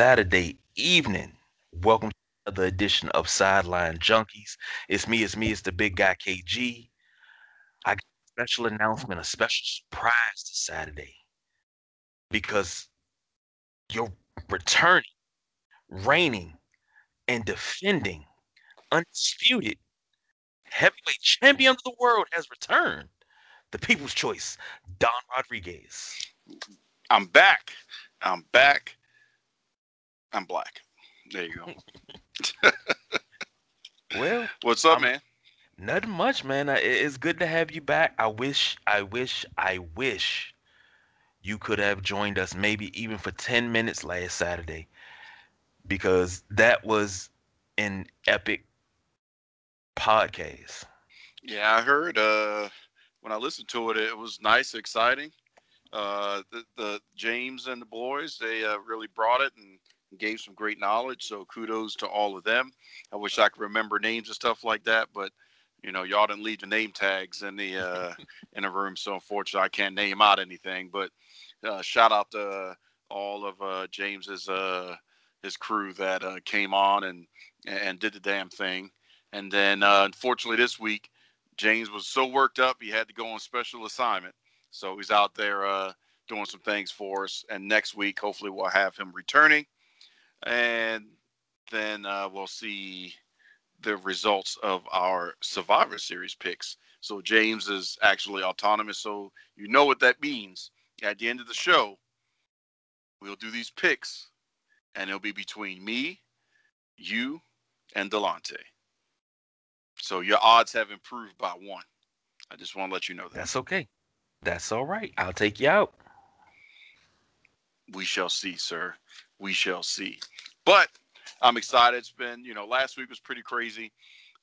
Saturday evening. Welcome to another edition of Sideline Junkies. It's me, it's me, it's the big guy KG. I got a special announcement, a special surprise this Saturday because you're returning, reigning, and defending undisputed heavyweight champion of the world has returned. The people's choice, Don Rodriguez. I'm back. I'm back. I'm black. There you go. Well, What's up, I'm- man? Nothing much, man. I- It's good to have you back. I wish, I wish, I wish you could have joined us maybe even for 10 minutes last Saturday because that was an epic podcast. Yeah, I heard uh when I listened to it, it was nice, exciting. Uh the, the James and the boys, they uh, really brought it and gave some great knowledge. So kudos to all of them. I wish I could remember names and stuff like that, but you know, y'all didn't leave the name tags in the uh in the room, so unfortunately I can't name out anything. But uh shout out to all of uh James's uh his crew that uh came on and and did the damn thing. And then uh unfortunately this week James was so worked up he had to go on special assignment. So he's out there uh, doing some things for us. And next week, hopefully, we'll have him returning, and then uh, we'll see the results of our Survivor Series picks. So James is actually autonomous. So you know what that means. At the end of the show, we'll do these picks, and it'll be between me, you, and Delonte. So your odds have improved by one. I just want to let you know that. That's okay. That's all right. I'll take you out. we shall see, sir. We shall see. But I'm excited. It's been, you know, last week was pretty crazy.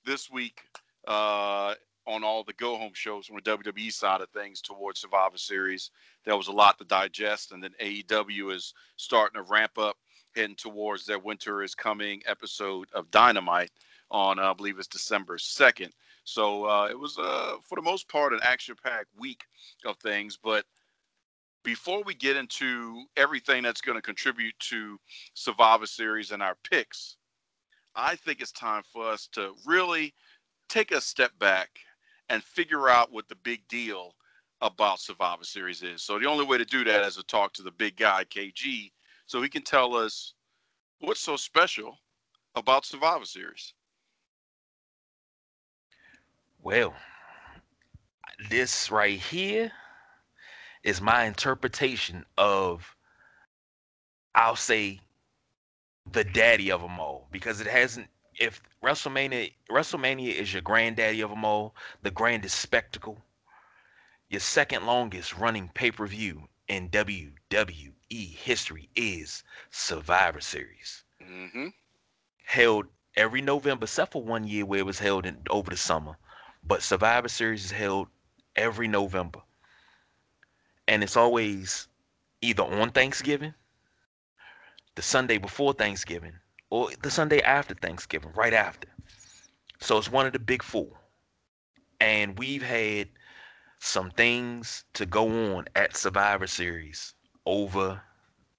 This week, uh, on all the go home shows from the WWE side of things towards Survivor Series, there was a lot to digest. And then AEW is starting to ramp up, heading towards their winter is coming episode of Dynamite on, uh, I believe it's December 2nd. So uh, it was, uh, for the most part, an action packed week of things. But before we get into everything that's going to contribute to Survivor Series and our picks, I think it's time for us to really take a step back and figure out what the big deal about Survivor Series is. So the only way to do that is to talk to the big guy KG so he can tell us what's so special about Survivor Series. Well, this right here is my interpretation of, I'll say, the daddy of them all because it hasn't. If WrestleMania WrestleMania is your granddaddy of them all, the grandest spectacle, your second longest running pay per view in WWE history is Survivor Series Mm-hmm. held every November, except for one year where it was held in, over the summer. But Survivor Series is held every November. And it's always either on Thanksgiving, the Sunday before Thanksgiving, or the Sunday after Thanksgiving, right after. So it's one of the big four. And we've had some things to go on at Survivor Series over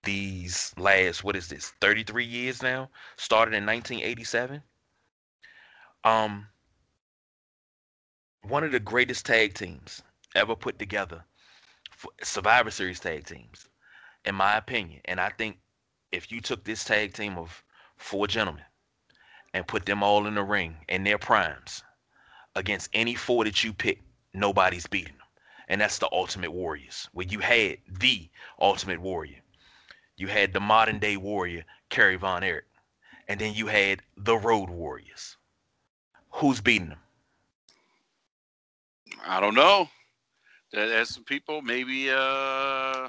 these last what is this 33 years now started in 1987 um one of the greatest tag teams ever put together survivor series tag teams in my opinion and i think if you took this tag team of four gentlemen and put them all in the ring in their primes against any four that you pick nobody's beating them and that's the ultimate warriors where you had the ultimate warrior you had the modern day warrior, Kerry Von Erich. And then you had the Road Warriors. Who's beating them? I don't know. There's some people, maybe uh,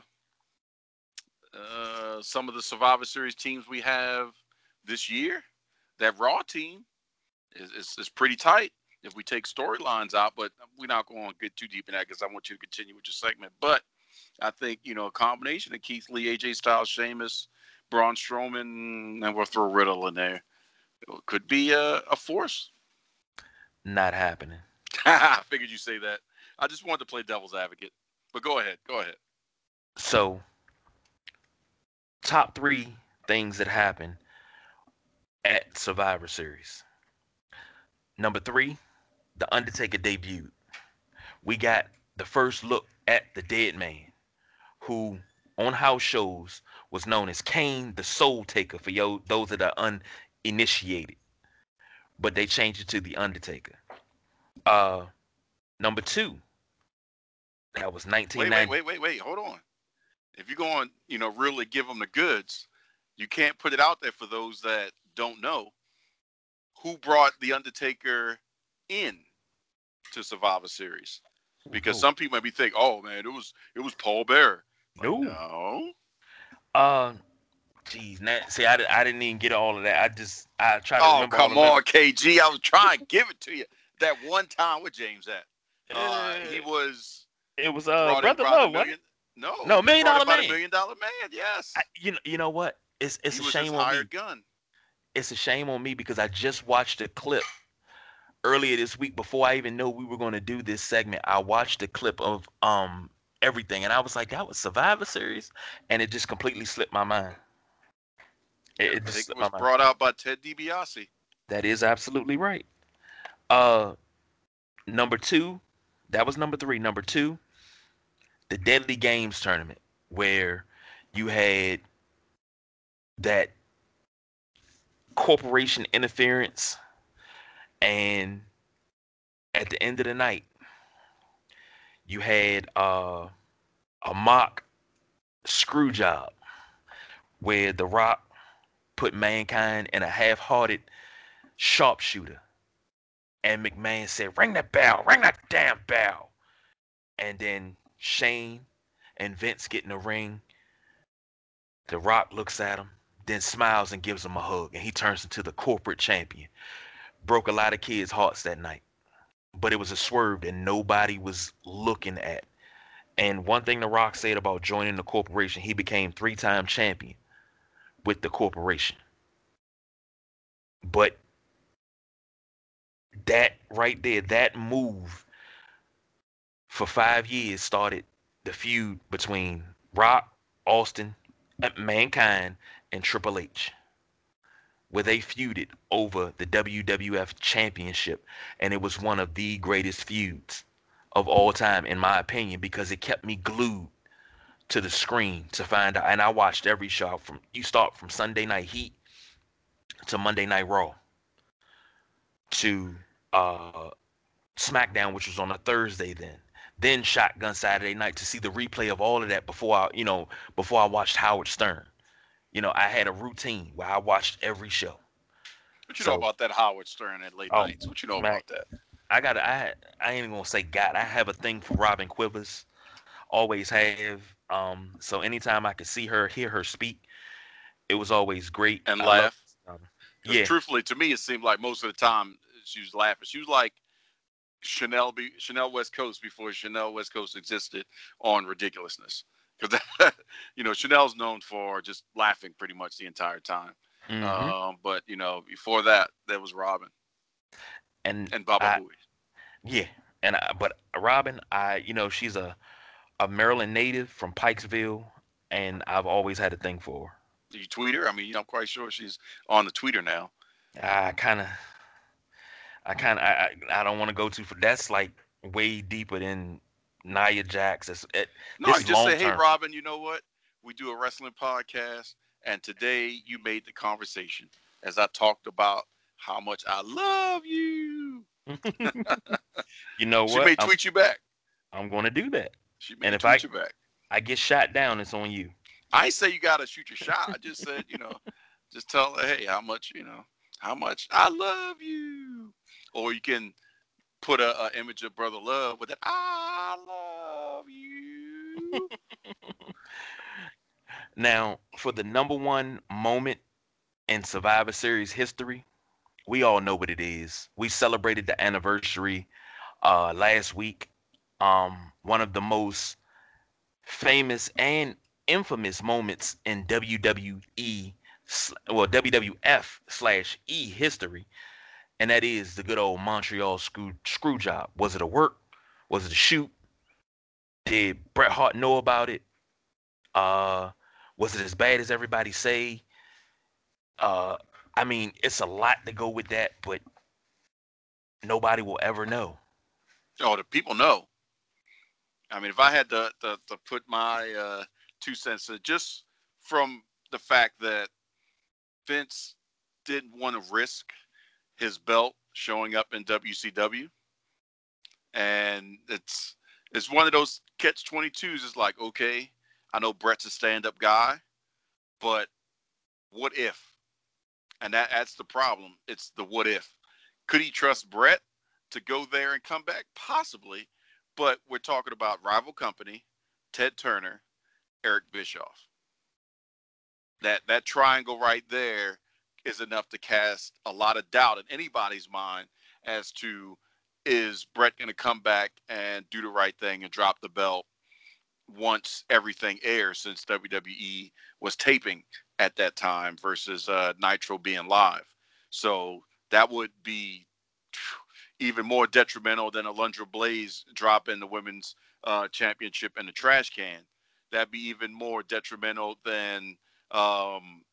uh, some of the Survivor Series teams we have this year. That Raw team is, is, is pretty tight if we take storylines out, but we're not going to get too deep in that because I want you to continue with your segment. But I think, you know, a combination of Keith Lee, AJ Styles, Sheamus, Braun Strowman, and we'll throw Riddle in there. It could be a, a force. Not happening. I figured you say that. I just wanted to play devil's advocate. But go ahead. Go ahead. So top three things that happened at Survivor Series. Number three, The Undertaker debuted. We got the first look at the dead man, who on house shows was known as Kane the Soul Taker for yo, those that are uninitiated. But they changed it to The Undertaker. Uh, number two, that was Wait, 1990. wait, wait, wait, wait. Hold on. If you're going, you know, really give them the goods, you can't put it out there for those that don't know who brought the Undertaker in to Survivor Series. Because Who? some people might be thinking, "Oh man, it was it was Paul Bearer." Like, No. no. Uh, geez, now, see, I, I didn't even get all of that. I just I tried to Oh remember. all come on, KG. I was trying to give it to you. That one time with James at. Uh, he was it was uh brother love. What? million- No, No, Million Dollar Man. million dollar man. Yes, I, you know, you know what? It's it's he a shame on me. gun. It's a shame on me because I just watched a clip earlier this week before I even know we were going to do this segment. I watched a clip of um everything, and I was like, that was Survivor Series, and it just completely slipped my mind. It, it it was mind. brought out by Ted DiBiase. That is absolutely right. Uh, number two, that was number three. Number two, the Deadly Games tournament, where you had that corporation interference, and at the end of the night, you had uh, a mock screw job where The Rock put mankind in a half-hearted sharpshooter. And McMahon said, Ring that bell, ring that damn bell. And then Shane and Vince get in the ring. The Rock looks at him, then smiles and gives him a hug. And he turns into the corporate champion. Broke a lot of kids' hearts that night. But it was a swerve that nobody was looking at. And one thing The Rock said about joining the corporation, he became three time champion with the corporation. But that right there, that move for five years started the feud between Rock, Austin, Mankind, and Triple H, where they feuded over the WWF Championship, and it was one of the greatest feuds of all time, in my opinion, because it kept me glued to the screen to find out. And I watched every show from you start from Sunday Night Heat to Monday Night Raw to uh SmackDown, which was on a Thursday then. Then Shotgun Saturday night to see the replay of all of that before I, you know, before I watched Howard Stern. You know, I had a routine where I watched every show. What you So- know about that Howard Stern at late Oh, nights? What you know man. about that? I got I I ain't even gonna say God. I have a thing for Robin Quivers. Always have. Um, so anytime I could see her, hear her speak, it was always great. And I laugh. um, yeah, truthfully, to me, it seemed like most of the time she was laughing. She was like Chanel, be, Chanel West Coast before Chanel West Coast existed on ridiculousness. Because you know Chanel's known for just laughing pretty much the entire time. mhm. Um, but you know before that, there was Robin and and Baba I- Booey. Yeah, and I, but Robin, I you know she's a a Maryland native from Pikesville, and I've always had a thing for her. Do you tweet her? I mean, I'm quite sure she's on the tweeter now. I kind of, I kind of, I, I I don't want to go too for that's like way deeper than Nia Jax. It's, it, No, is just say, hey. Robin, you know what? We do a wrestling podcast, and today you made the conversation as I talked about how much I love you. you know She what? She may I'm, tweet you back. I'm going to do that. She may And if tweet I- you back. I get shot down, it's on you. I say you gotta shoot your shot. I just said, you know, just tell her, hey, how much, you know, how much I love you. Or you can put a, a image of brother love with that I love you. Now, for the number one moment in Survivor Series history, we all know what it is. We celebrated the anniversary uh, last week. Um, one of the most famous and infamous moments in WWE, well WWF slash E history, and that is the good old Montreal screw screw job. Was it a work? Was it a shoot? Did Bret Hart know about it? Uh, Was it as bad as everybody say? Uh, I mean, it's a lot to go with that, but nobody will ever know. Oh, the people know. I mean, if I had to to, to put my uh, two cents in, just from the fact that Vince didn't want to risk his belt showing up in WCW, and it's it's one of those catch twenty twos. It's like, okay, I know Bret's a stand up guy, but what if? And that that's the problem. It's the what if. Could he trust Bret to go there and come back? Possibly, but we're talking about rival company, Ted Turner, Eric Bischoff. That that triangle right there is enough to cast a lot of doubt in anybody's mind as to is Bret going to come back and do the right thing and drop the belt once everything airs since WWE was taping at that time versus uh, Nitro being live. So that would be even more detrimental than Alundra Blaze dropping the women's uh, championship in the trash can. That'd be even more detrimental than um,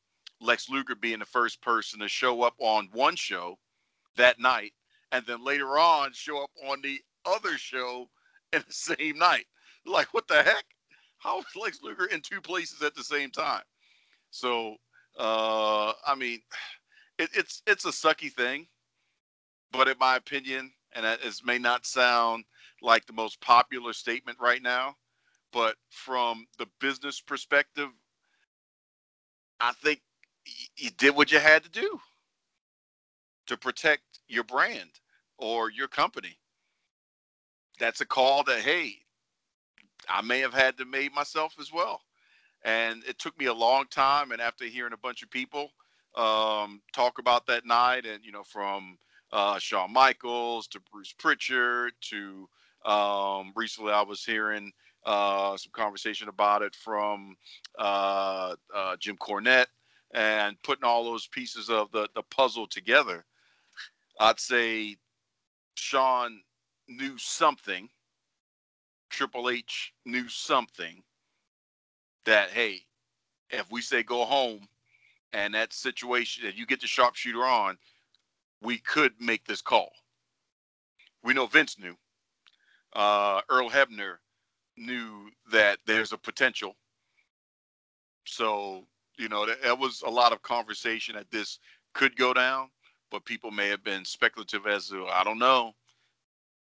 Lex Luger being the first person to show up on one show that night and then later on show up on the other show in the same night. Like, what the heck? How is Lex Luger in two places at the same time? So, uh, I mean, it, it's it's a sucky thing, but in my opinion, and it may not sound like the most popular statement right now, but from the business perspective, I think you did what you had to do to protect your brand or your company. That's a call that hey, I may have had to make myself as well. And it took me a long time. And after hearing a bunch of people um, talk about that night, and you know, from uh, Shawn Michaels to Bruce Prichard to um, recently, I was hearing uh, some conversation about it from uh, uh Jim Cornette and putting all those pieces of the, the puzzle together. I'd say Shawn knew something. Triple H knew something that hey, if we say go home, and that situation that you get the sharpshooter on, we could make this call. We know Vince knew. Uh, Earl Hebner knew that there's a potential. So you know that, that was a lot of conversation that this could go down but people may have been speculative as to I don't know.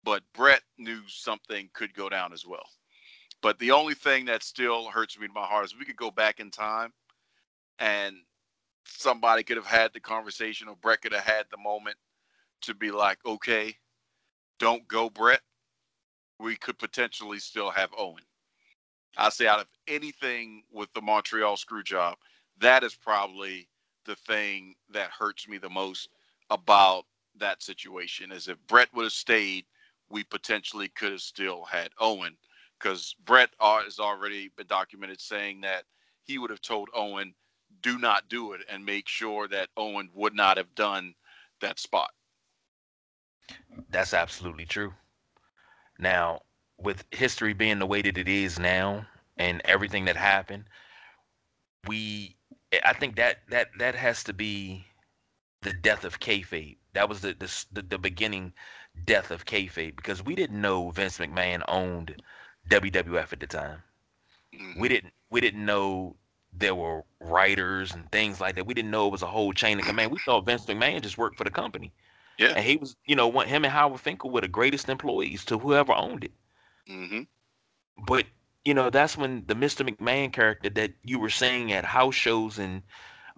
But Bret knew something could go down as well. But the only thing that still hurts me in my heart is we could go back in time and somebody could have had the conversation or Bret could have had the moment to be like, okay, don't go, Bret. We could potentially still have Owen. I say out of anything with the Montreal screw job, that is probably the thing that hurts me the most about that situation is if Bret would have stayed, we potentially could have still had Owen because Bret has already been documented saying that he would have told Owen, do not do it and make sure that Owen would not have done that spot. That's absolutely true. Now, with history being the way that it is now and everything that happened, we I think that that that has to be the death of kayfabe. That was the, the the, beginning death of kayfabe because we didn't know Vince McMahon owned WWF at the time. Mm-hmm. We didn't we didn't know there were writers and things like that. We didn't know it was a whole chain of command. We thought Vince McMahon just worked for the company. Yeah. And he was, you know, him and Howard Finkel were the greatest employees to whoever owned it. Mm-hmm. But you know, that's when the Mr. McMahon character that you were saying at house shows and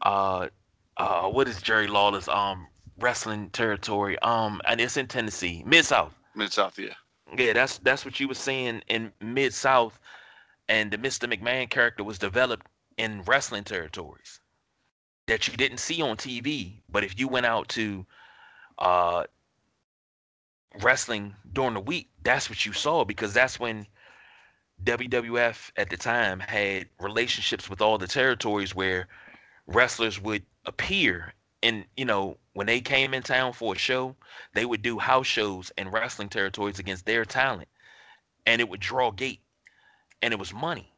uh uh what is Jerry Lawler's um wrestling territory. Um and it's in Tennessee. Mid South. Mid South, yeah. Yeah, that's that's what you were saying in Mid South and the Mr. McMahon character was developed in wrestling territories that you didn't see on TV. But if you went out to uh wrestling during the week, that's what you saw because that's when WWF at the time had relationships with all the territories where wrestlers would appear and you know when they came in town for a show they would do house shows in wrestling territories against their talent and it would draw gate and it was money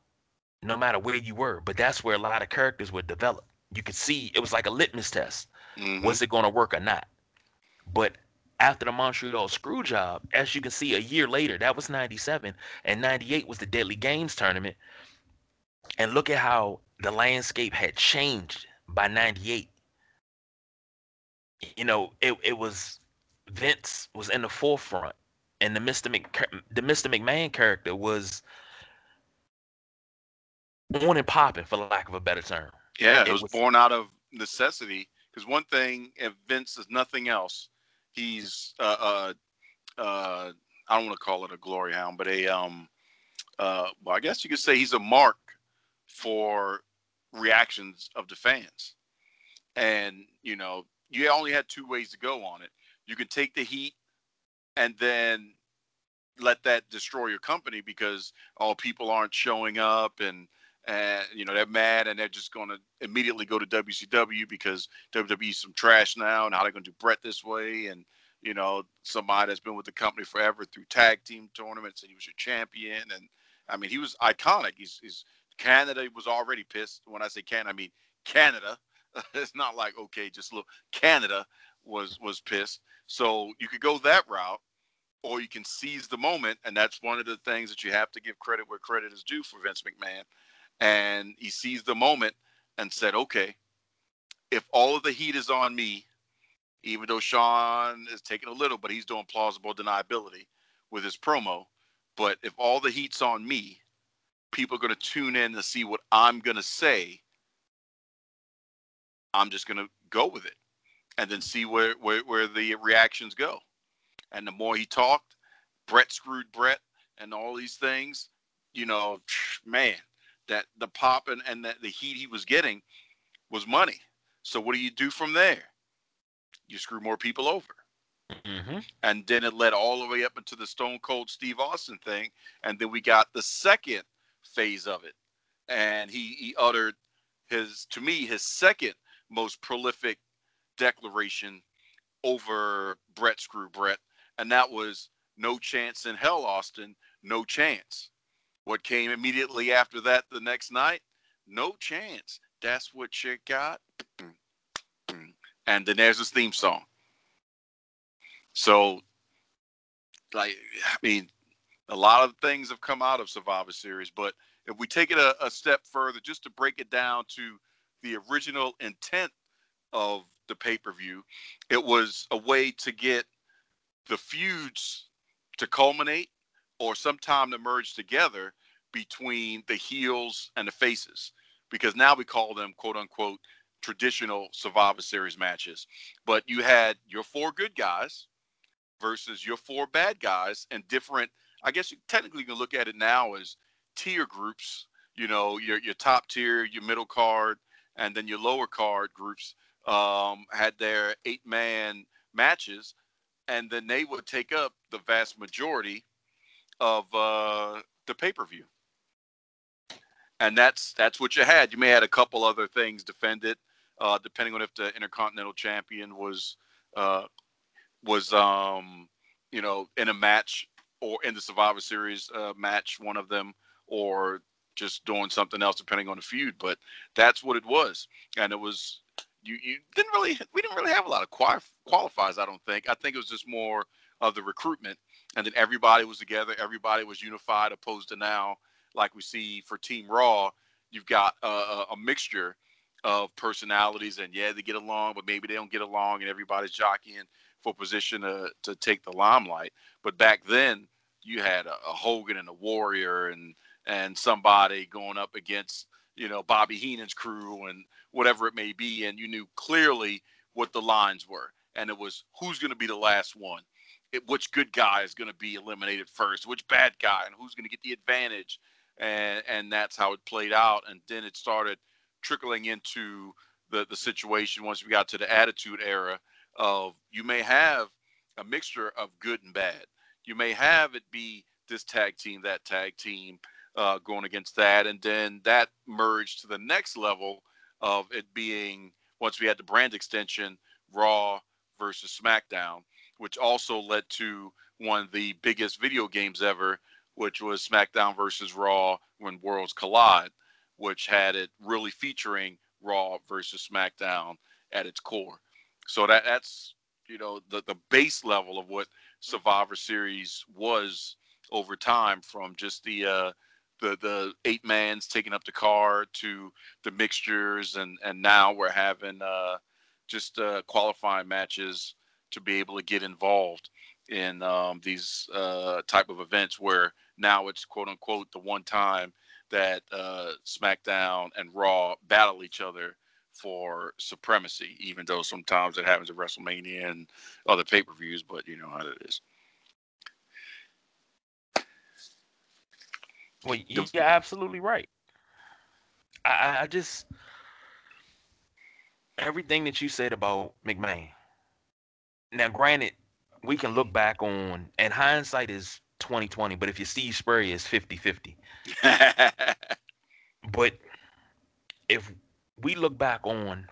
no matter where you were. But that's where a lot of characters were developed. You could see it was like a litmus test. Mhm. Was it going to work or not? But after the Montreal screw job, as you can see a year later, that was 97, and 98 was the Deadly Games tournament. And look at how the landscape had changed by 98. You know, it, it was Vince was in the forefront, and the Mr. Mc, the Mr. McMahon character was born and popping, for lack of a better term. Yeah, it, It was, was- born out of necessity. Because one thing, if Vince is nothing else, he's uh, uh, uh, I don't want to call it a glory hound, but a um, uh, well, I guess you could say he's a mark for reactions of the fans. And you know, you only had two ways to go on it. You can take the heat, and then let that destroy your company because all people aren't showing up and and you know they're mad and they're just going to immediately go to WCW because WWE's some trash now and how they're going to do Bret this way and you know somebody that's been with the company forever through tag team tournaments and he was your champion and I mean he was iconic. He's, he's Canada was already pissed. When I say Canada, I mean Canada. it's not like okay, just look. Canada was was pissed. So you could go that route, or you can seize the moment, and that's one of the things that you have to give credit where credit is due for Vince McMahon and he seized the moment and said, "Okay, if all of the heat is on me, even though Shawn is taking a little, but he's doing plausible deniability with his promo, but if all the heat's on me, people are going to tune in to see what I'm going to say. I'm just going to go with it, and then see where where where the reactions go. And the more he talked, Bret screwed Bret, and all these things, you know, man." That the pop and, and that the heat he was getting was money. So what do you do from there? You screw more people over. hmm And then it led all the way up into the Stone Cold Steve Austin thing. And then we got the second phase of it. And he, he uttered his, to me, his second most prolific declaration over Bret Screw Bret. And that was no chance in hell, Austin, no chance. What came immediately after that the next night? No chance. That's what you got. And then there's his theme song. So, like, I mean, a lot of things have come out of Survivor Series, but if we take it a, a step further, just to break it down to the original intent of the pay per view, it was a way to get the feuds to culminate or sometime to merge together between the heels and the faces because now we call them quote unquote traditional survivor series matches. But you had your four good guys versus your four bad guys and different i guess you technically can look at it now as tier groups you know your your top tier your middle card and then your lower card groups um, had their eight man matches and then they would take up the vast majority of uh, the pay per view, and that's that's what you had. You may had a couple other things defended, uh, depending on if the Intercontinental Champion was uh, was um, you know in a match or in the Survivor Series uh, match, one of them, or just doing something else depending on the feud. But that's what it was, and it was you you didn't really we didn't really have a lot of quali- qualifiers. I don't think. I think it was just more of the recruitment and then everybody was together, everybody was unified, opposed to now, like we see for Team Raw, you've got a, a, mixture of personalities, and yeah, they get along, but maybe they don't get along, and everybody's jockeying for position to, to take the limelight. But back then, you had a, a Hogan and a Warrior, and and somebody going up against you know Bobby Heenan's crew and whatever it may be, and you knew clearly what the lines were, and it was who's going to be the last one which good guy is going to be eliminated first, which bad guy, and who's going to get the advantage, and and that's how it played out. And then it started trickling into the the situation once we got to the Attitude Era of you may have a mixture of good and bad. You may have it be this tag team, that tag team uh, going against that, and then that merged to the next level of it being once we had the brand extension, Raw versus SmackDown which also led to one of the biggest video games ever, which was SmackDown versus Raw when worlds collide. which had it really featuring Raw versus SmackDown at its core. So that that's you know the the base level of what Survivor Series was over time from just the uh, the the eight mans taking up the card to the mixtures and and now we're having uh, just uh, qualifying matches to be able to get involved in um, these uh, type of events where now it's quote unquote the one time that uh, SmackDown and Raw battle each other for supremacy, even though sometimes it happens at WrestleMania and other pay per views, but you know how it is. Well, you're absolutely right. I, I just everything that you said about McMahon. Now, granted, we can look back on, and hindsight is 2020, but if you see Spurrier, is 50 50. but if we look back on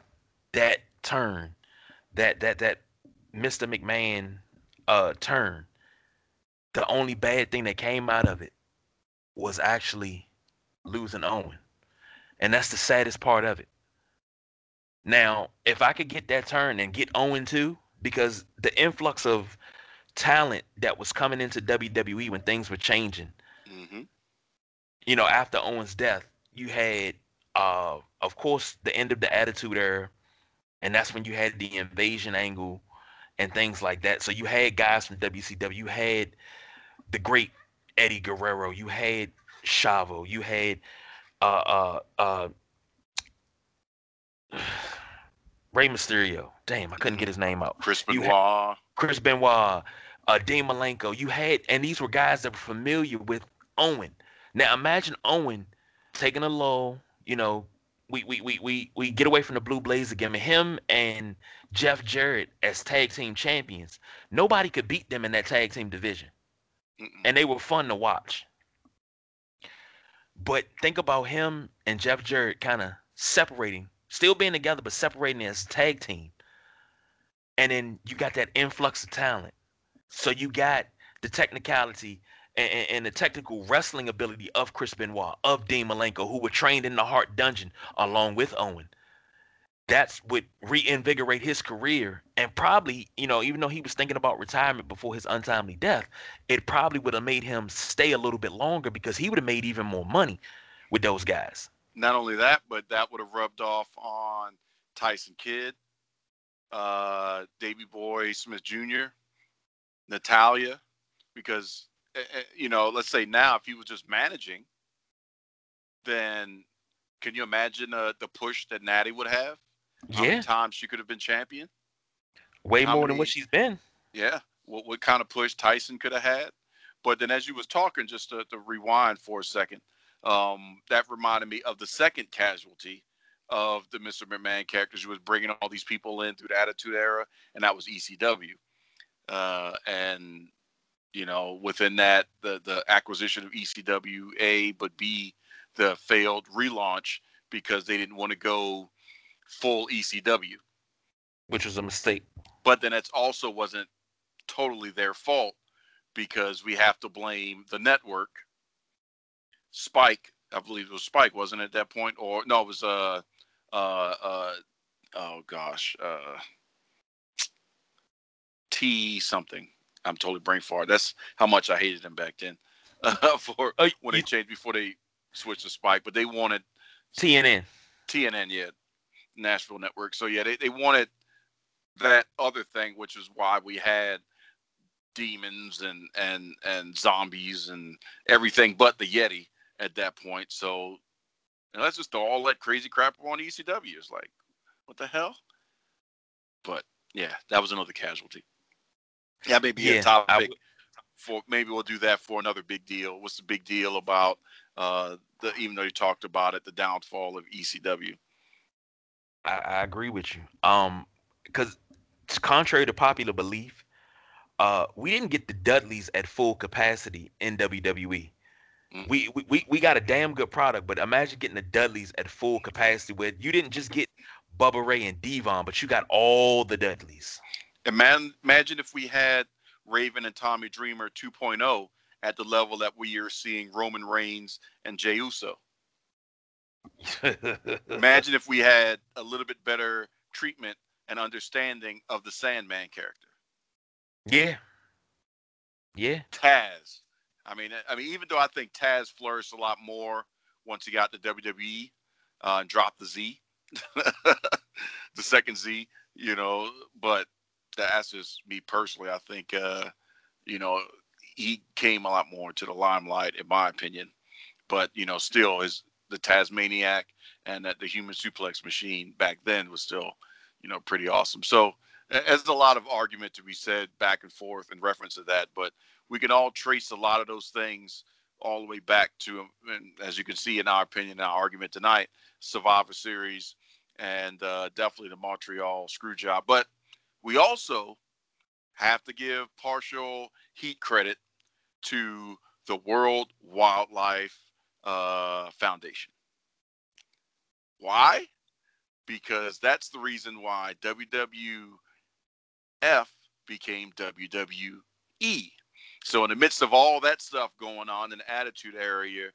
that turn, that that that Mr. McMahon uh turn, the only bad thing that came out of it was actually losing Owen. And that's the saddest part of it. Now, if I could get that turn and get Owen too, because the influx of talent that was coming into WWE when things were changing, mm-hmm. you know, after Owen's death, you had, uh, of course, the end of the Attitude Era, and that's when you had the invasion angle and things like that. So you had guys from WCW, you had the great Eddie Guerrero, you had Chavo, you had uh uh uh Rey Mysterio. Damn, I couldn't get his name out. Chris Benoit. Had, Chris Benoit, uh Dean Malenko. You had and these were guys that were familiar with Owen. Now imagine Owen taking a lull, you know, we we we we, we get away from the Blue Blazer again. Him and Jeff Jarrett as tag team champions. Nobody could beat them in that tag team division. Mm-mm. And they were fun to watch. But think about him and Jeff Jarrett kind of separating, still being together, but separating as tag team. And then you got that influx of talent. So you got the technicality and, and, the technical wrestling ability of Chris Benoit, of Dean Malenko, who were trained in the Hart Dungeon along with Owen. That's what reinvigorate his career. And probably you know even though he was thinking about retirement before his untimely death it probably would have made him stay a little bit longer because he would have made even more money with those guys. Not only that but that would have rubbed off on tyson kidd uh davey boy smith jr Natalya, because eh, eh, you know let's say now if he was just managing then can you imagine uh, the push that natty would have how yeah. many times she could have been champion? Way How more many, than what she's been. Yeah. What what kind of push Tyson could have had? But then as you was talking, just to, to rewind for a second, um, that reminded me of the second casualty of the Mr. McMahon characters. She was bringing all these people in through the Attitude Era, and that was ECW. Uh, and you know, within that, the the acquisition of ECW, A, but B, the failed relaunch because they didn't want to go full ECW, which was a mistake. But then it also wasn't totally their fault because we have to blame the network. Spike, I believe it was Spike, wasn't it at that point? Or no, it was uh uh uh oh gosh, uh T something. I'm totally brain fart. That's how much I hated them back then. Uh, for uh, when they changed before they switched to Spike, but they wanted TNN. TNN, yeah, Nashville network. So yeah, they, they wanted that other thing, which is why we had demons and and and zombies and everything but the Yeti at that point. So and let's just throw all that crazy crap on ECW. It's like, what the hell? But yeah, that was another casualty. Yeah, maybe yeah, a topic w- for maybe we'll do that for another big deal. What's the big deal about uh the even though you talked about it, the downfall of ECW? I, I agree with you. Um, because contrary to popular belief, uh, we didn't get the Dudleys at full capacity in WWE. Mm-hmm. We, we we got a damn good product, but imagine getting the Dudleys at full capacity where you didn't just get Bubba Ray and D-Von, but you got all the Dudleys. Imagine, imagine if we had Raven and Tommy Dreamer 2.0 at the level that we are seeing Roman Reigns and Jey Uso. Imagine if we had a little bit better treatment and understanding of the Sandman character. Yeah. Yeah. Taz. I mean, I mean, even though I think Taz flourished a lot more once he got to WWE uh, and dropped the Z, the second Z, you know, but that's just me personally. I think, uh, you know, he came a lot more to the limelight, in my opinion. But you know, still, is the Tasmaniac and that the Human Suplex Machine back then was still, you know, pretty awesome. So there's a lot of argument to be said back and forth in reference to that, but we can all trace a lot of those things all the way back to, and as you can see in our opinion, our argument tonight, Survivor Series, and uh, definitely the Montreal screw job. But we also have to give partial heat credit to the World Wildlife uh, Foundation. Why? Because that's the reason why WWF became WWE. So in the midst of all that stuff going on in the Attitude Area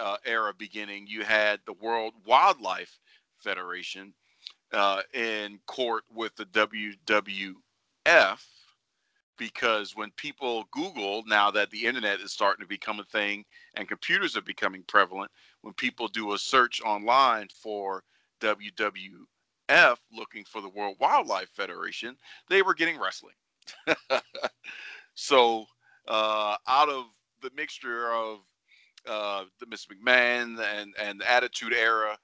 uh, era beginning, you had the World Wildlife Federation uh, in court with the WWF because when people Google now that the internet is starting to become a thing and computers are becoming prevalent, when people do a search online for WWF looking for the World Wildlife Federation, they were getting wrestling. so uh, out of the mixture of uh, the Miss McMahon and and the Attitude Era,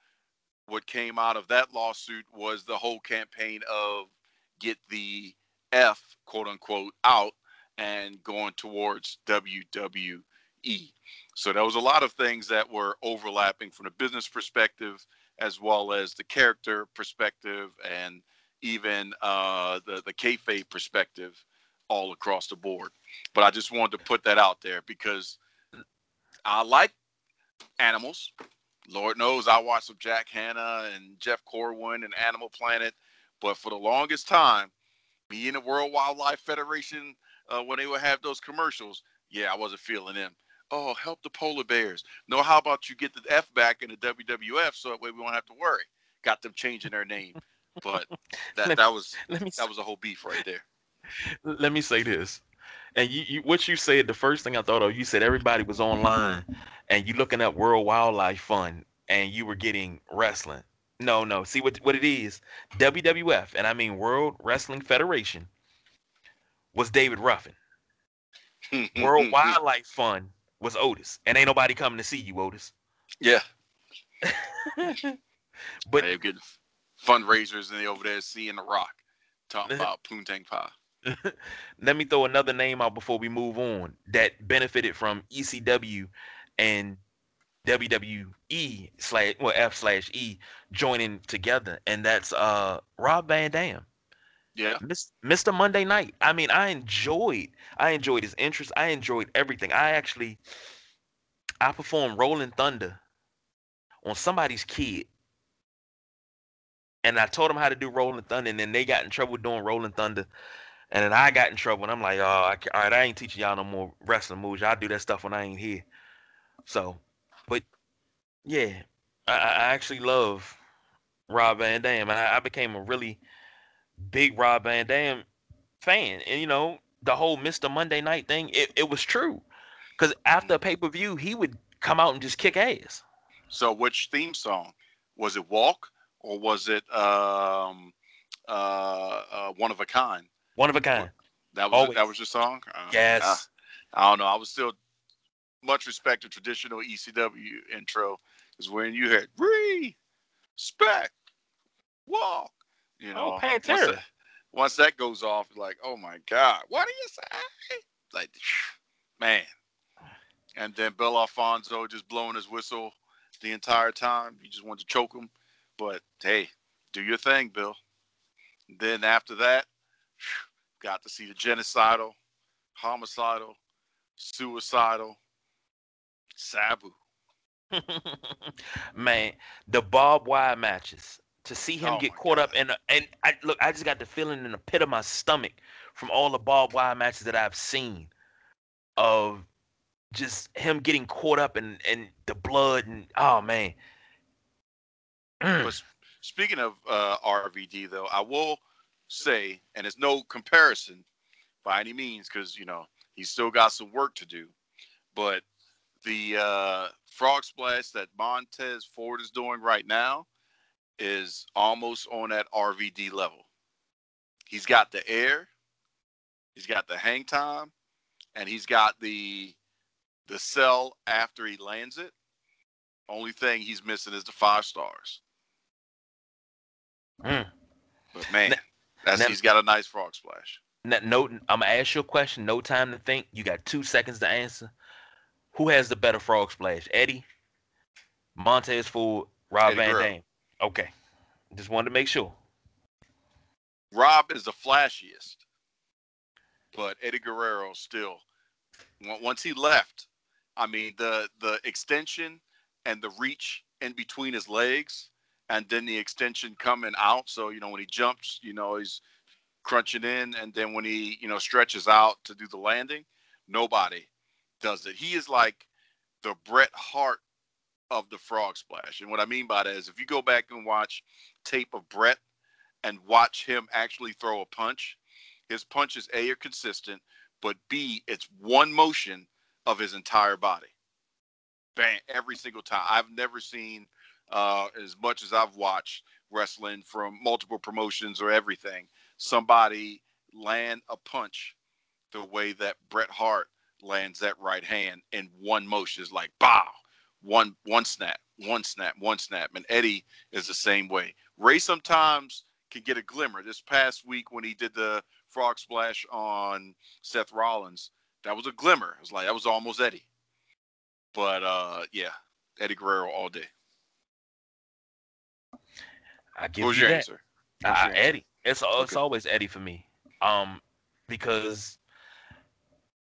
what came out of that lawsuit was the whole campaign of get the F quote unquote out and going towards WWE. So there was a lot of things that were overlapping from the business perspective as well as the character perspective and even uh, the the kayfabe perspective all across the board. But I just wanted to put that out there because I like animals. Lord knows I watched some Jack Hanna and Jeff Corwin and Animal Planet, but for the longest time, me and the World Wildlife Federation, uh, when they would have those commercials, yeah, I wasn't feeling them. Oh, help the polar bears. No, how about you get the F back in the WWF so that way we won't have to worry. Got them changing their name, but that that was that was a whole beef right there let me say this. And you, you, what you said, the first thing I thought of, you said everybody was online and you looking up World Wildlife Fund and you were getting wrestling. No, no. See what what it is? WWF, and I mean World Wrestling Federation, was David Ruffin. World Wildlife Fund was Otis. And ain't nobody coming to see you, Otis. Yeah. but they good fundraisers and they over there seeing the rock talking about Poontang Pie. Let me throw another name out before we move on that benefited from ECW and WWE slash well F slash E joining together, and that's uh Rob Van Dam. Yeah, Mr. Monday Night. I mean, I enjoyed I enjoyed his interest. I enjoyed everything. I actually I performed Rolling Thunder on somebody's kid. And I told them how to do Rolling Thunder, and then they got in trouble doing Rolling Thunder. And then I got in trouble, and I'm like, oh, I, all right, I ain't teaching y'all no more wrestling moves. Y'all do that stuff when I ain't here. So, but yeah, I, I actually love Rob Van Dam, and I, I became a really big Rob Van Dam fan. And you know, the whole Mr. Monday Night thing, it, it was true. Because after pay per view, he would come out and just kick ass. So, which theme song was it? Walk or was it um, uh, uh, One of a Kind? One of a kind. That was Always. that was your song. Uh, yes. I, I, don't know. I was still much respect to traditional ECW intro is when you had respect, walk. You know, oh, Pantera. Once that, once that goes off, like, oh my God, what do you say? Like, man. And then Bill Alfonso just blowing his whistle the entire time. You just want to choke him. But hey, do your thing, Bill. Then after that, got to see the genocidal, homicidal, suicidal, Sabu. Man, the barbed wire matches. To see him oh get caught God. up in, a, and I look, I just got the feeling in the pit of my stomach from all the barbed wire matches that I've seen, of just him getting caught up in in the blood and oh man, Mm. But speaking of uh, RVD, though, I will say, and it's no comparison by any means, because you know he's still got some work to do. But the uh, frog splash that Montez Ford is doing right now is almost on that RVD level. He's got the air, he's got the hang time, and he's got the the sell after he lands it. Only thing he's missing is the five stars. Mm. But man, that's now, he's got a nice frog splash. Now, no, I'm gonna ask you a question. No time to think. You got two seconds to answer. Who has the better frog splash, Eddie, Montez Ford, Rob Eddie Van. Dam? Okay, just wanted to make sure. Rob is the flashiest, but Eddie Guerrero still. Once he left, I mean the the extension and the reach in between his legs, and then the extension coming out. So you know when he jumps, you know he's crunching in, and then when he you know stretches out to do the landing, nobody does it. He is like the Bret Hart of the frog splash. And what I mean by that is if you go back and watch tape of Bret and watch him actually throw a punch, his punches A are consistent, but B, it's one motion of his entire body. Bang, every single time. I've never seen uh, as much as I've watched wrestling from multiple promotions or everything, somebody land a punch the way that Bret Hart lands that right hand in one motion. is like bow, one one snap, one snap, one snap. And Eddie is the same way. Rey sometimes can get a glimmer. This past week when he did the frog splash on Seth Rollins, that was a glimmer. It was like that was almost Eddie. But uh yeah, Eddie Guerrero all day. I give was you your that. answer? Uh, your? Eddie. It's it's okay. always Eddie for me. Um, because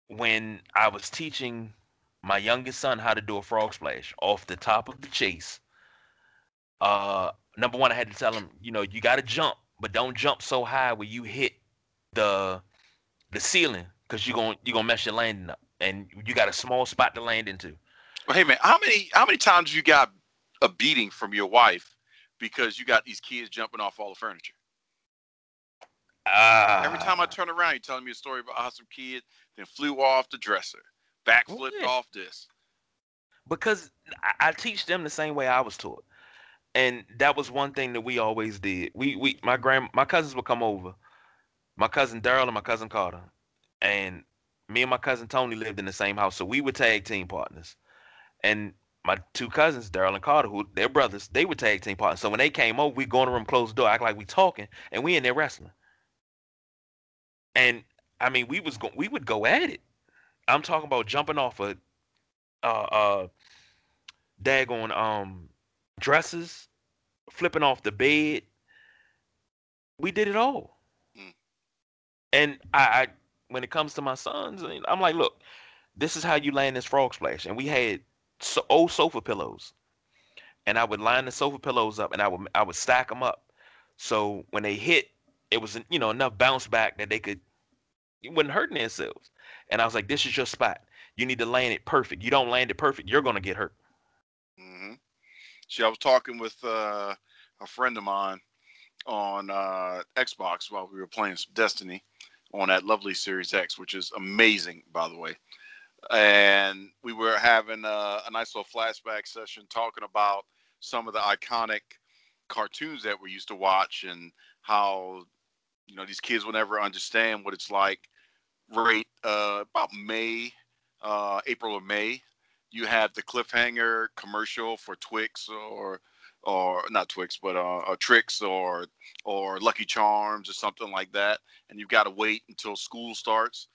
when I was teaching my youngest son how to do a frog splash off the top of the chase, uh, number one, I had to tell him, you know, you got to jump, but don't jump so high where you hit the the ceiling because you're gonna you're gonna mess your landing up, and you got a small spot to land into. Well, hey man, how many how many times you got a beating from your wife because you got these kids jumping off all the furniture? Uh, Every time I turn around, you're telling me a story about how some kid then flew off the dresser, backflipped yeah. off this. Because I, I teach them the same way I was taught, and that was one thing that we always did. We we my grand my cousins would come over, my cousin Daryl and my cousin Carter, and me and my cousin Tony lived in the same house, so we were tag team partners. And my two cousins, Daryl and Carter, who they're brothers, they were tag team partners. So when they came over, we go in the room, close the door, act like we talking, and we in there wrestling. And I mean, we was go- we would go at it. I'm talking about jumping off a uh uh daggone um dresses, flipping off the bed. We did it all. Mm. And I, I when it comes to my sons, I'm like, look, this is how you land this frog splash. And we had so, old sofa pillows, and I would line the sofa pillows up, and I would I would stack them up, so when they hit, it was you know enough bounce back that they could it wasn't hurting themselves. And I was like, this is your spot. You need to land it perfect. You don't land it perfect, you're gonna get hurt. Mm-hmm. See, I was talking with uh, a friend of mine on uh, Xbox while we were playing some Destiny on that lovely Series X, which is amazing, by the way. And we were having a, a nice little flashback session talking about some of the iconic cartoons that we used to watch and how you know these kids will never understand what it's like right uh, about may uh, april or may you have the cliffhanger commercial for twix or or not twix but uh, uh Trix or or lucky charms or something like that and you've got to wait until school starts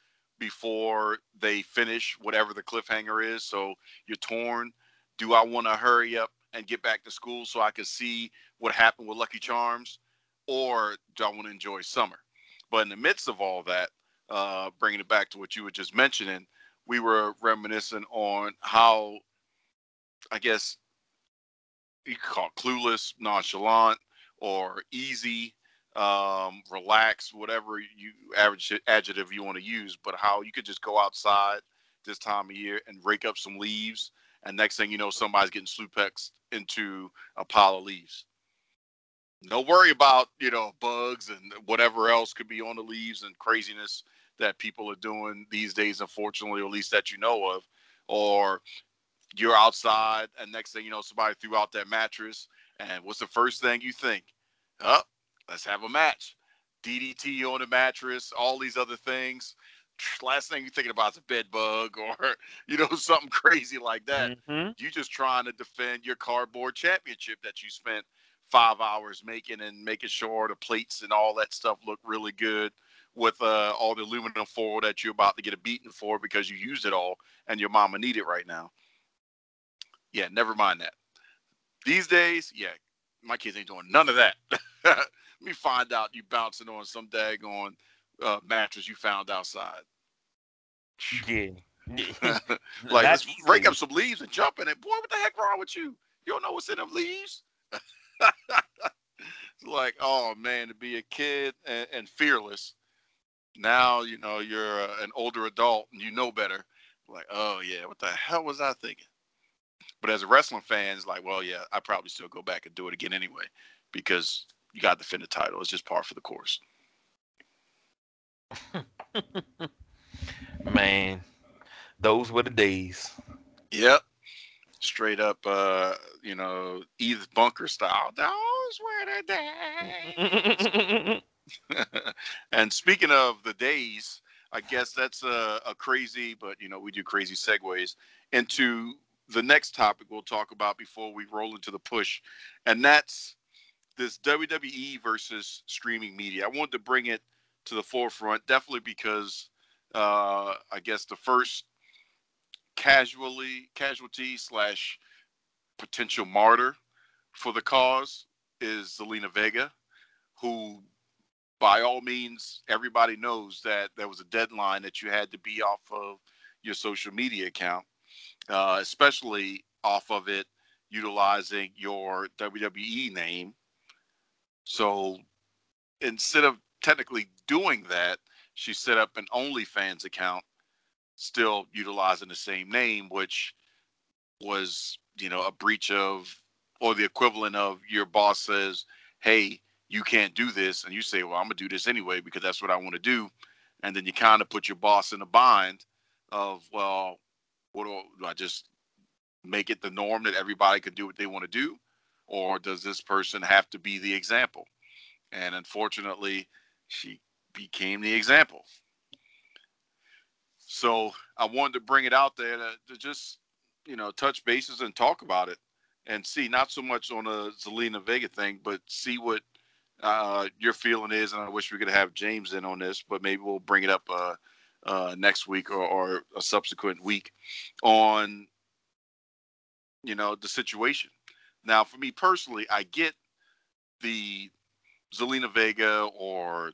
before they finish whatever the cliffhanger is. So you're torn. Do i want to hurry up and get back to school so i can see what happened with lucky charms? Or do I want to enjoy summer? But in the midst of all that, uh, bringing it back to what you were just mentioning, we were reminiscing on how, I guess, you could call it clueless, nonchalant, or easy, um, relaxed, whatever you average adjective you want to use, but how you could just go outside this time of year and rake up some leaves, and next thing you know, somebody's getting suplexed into a pile of leaves No worry about you know bugs and whatever else could be on the leaves and craziness that people are doing these days, unfortunately, or at least that you know of. Or you're outside, and next thing you know, somebody threw out that mattress, and what's the first thing you think? Oh, let's have a match. DDT on the mattress, all these other things. Last thing you're thinking about is a bed bug or you know something crazy like that. Mm-hmm. You just trying to defend your cardboard championship that you spent five hours making and making sure the plates and all that stuff look really good with uh, all the aluminum foil that you're about to get a beating for because you used it all and your mama need it right now. Yeah, never mind that. These days, yeah, my kids ain't doing none of that. Let me find out you bouncing on some daggone uh, mattress you found outside. Yeah. like, That's let's rake up some leaves and jump in it. Boy, what the heck wrong with you? You don't know what's in them leaves? it's like, oh man, to be a kid and, and fearless. Now, you know, you're uh, an older adult and you know better. Like, oh yeah, what the hell was I thinking? But as a wrestling fan, it's like, well, yeah, I probably still go back and do it again anyway because you got to defend the title. It's just par for the course. Man, those were the days. Yep. Straight up, uh, you know, Edith Bunker style. Those were the days. and speaking of the days, I guess that's a, a crazy, but you know, we do crazy segues into the next topic we'll talk about before we roll into the push, and that's this WWE versus streaming media. I wanted to bring it to the forefront, definitely because uh, I guess the first casualty slash potential martyr for the cause is Zelina Vega, who by all means everybody knows that there was a deadline that you had to be off of your social media account, uh, especially off of it utilizing your WWE name. So instead of technically doing that, she set up an OnlyFans account, still utilizing the same name, which was, you know, a breach of or the equivalent of your boss says, Hey, you can't do this. And you say, Well, I'm gonna do this anyway because that's what I want to do. And then you kind of put your boss in a bind of, well, what do, do I just make it the norm that everybody can do what they want to do? Or does this person have to be the example? And unfortunately, she became the example. So I wanted to bring it out there to, to just, you know, touch bases and talk about it and see not so much on a Zelina Vega thing, but see what uh, your feeling is. And I wish we could have James in on this, but maybe we'll bring it up uh, uh, next week or, or a subsequent week on, you know, the situation. Now, for me personally, I get the Zelina Vega or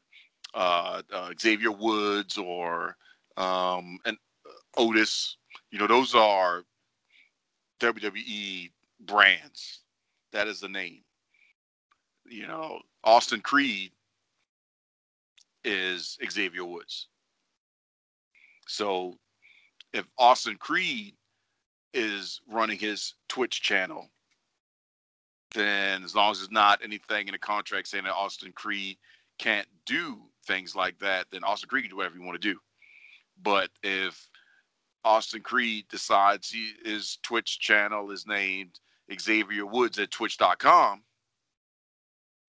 uh, uh, Xavier Woods or um, and Otis. You know, those are WWE brands. That is the name. You know, Austin Creed is Xavier Woods. So if Austin Creed is running his Twitch channel, then as long as there's not anything in the contract saying that Austin Creed can't do things like that, then Austin Creed can do whatever you want to do. But if Austin Creed decides he, his Twitch channel is named Xavier Woods at twitch.com,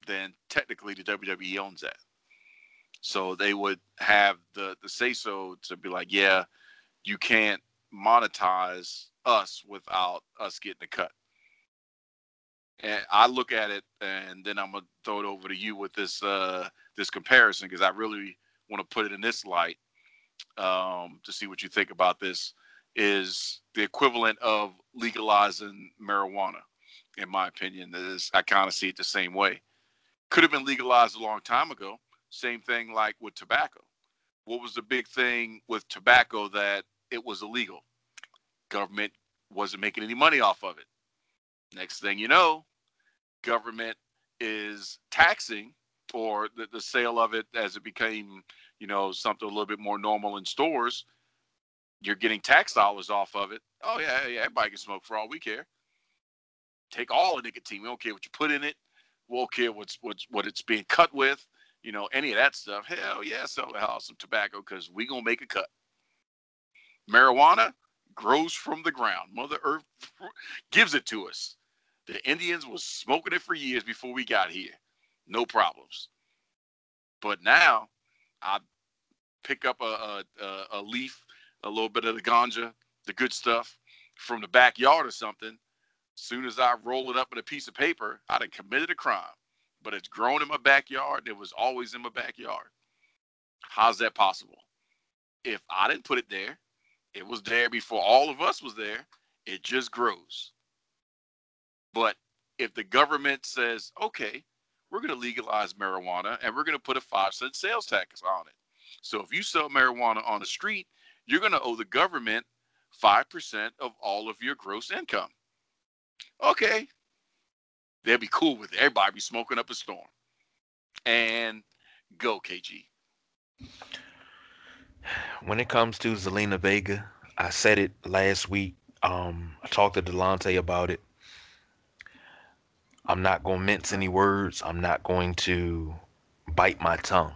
then technically the WWE owns that. So they would have the, the say so to be like, yeah, you can't monetize us without us getting a cut. And I look at it, and then I'm gonna throw it over to you with this uh, this comparison because I really want to put it in this light um, to see what you think about this. Is the equivalent of legalizing marijuana, in my opinion. Is I kind of see it the same way. Could have been legalized a long time ago. Same thing like with tobacco. What was the big thing with tobacco that it was illegal? Government wasn't making any money off of it. Next thing you know, government is taxing or the, the sale of it as it became, you know, something a little bit more normal in stores. You're getting tax dollars off of it. Oh yeah, yeah, everybody can smoke for all we care. Take all the nicotine. We don't care what you put in it, won't care what's what's what it's being cut with, you know, any of that stuff. Hell yeah, sell the some tobacco because we gonna make a cut. Marijuana grows from the ground. Mother Earth gives it to us. The Indians was smoking it for years before we got here. No problems. But now I pick up a, a, a leaf, a little bit of the ganja, the good stuff from the backyard or something. As soon as I roll it up in a piece of paper, I'd have committed a crime. But it's grown in my backyard. It was always in my backyard. How's that possible? If I didn't put it there, it was there before all of us was there. It just grows. But if the government says, okay, we're going to legalize marijuana and we're going to put a five cent sales tax on it. So if you sell marijuana on the street, you're going to owe the government 5% of all of your gross income. Okay. They'll be cool with it. Everybody be smoking up a storm. And go, KG. When it comes to Zelina Vega, I said it last week. Um, I talked to Delonte about it. I'm not going to mince any words. I'm not going to bite my tongue.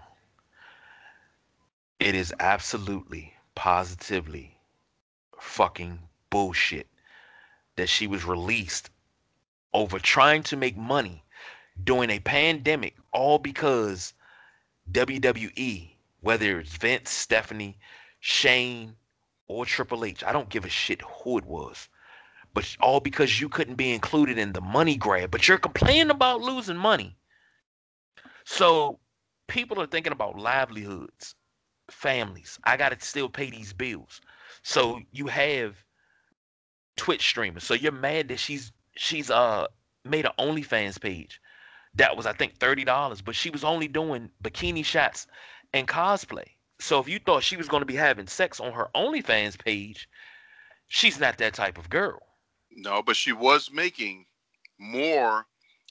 It is absolutely, positively fucking bullshit that she was released over trying to make money during a pandemic, all because WWE, whether it's Vince, Stephanie, Shane, or Triple H, I don't give a shit who it was, but all because you couldn't be included in the money grab, but you're complaining about losing money. So people are thinking about livelihoods, families. I got to still pay these bills. So you have Twitch streamers. So you're mad that she's she's uh made an OnlyFans page. That was I think thirty dollars, but she was only doing bikini shots and cosplay. So if you thought she was going to be having sex on her OnlyFans page, she's not that type of girl. No, but she was making more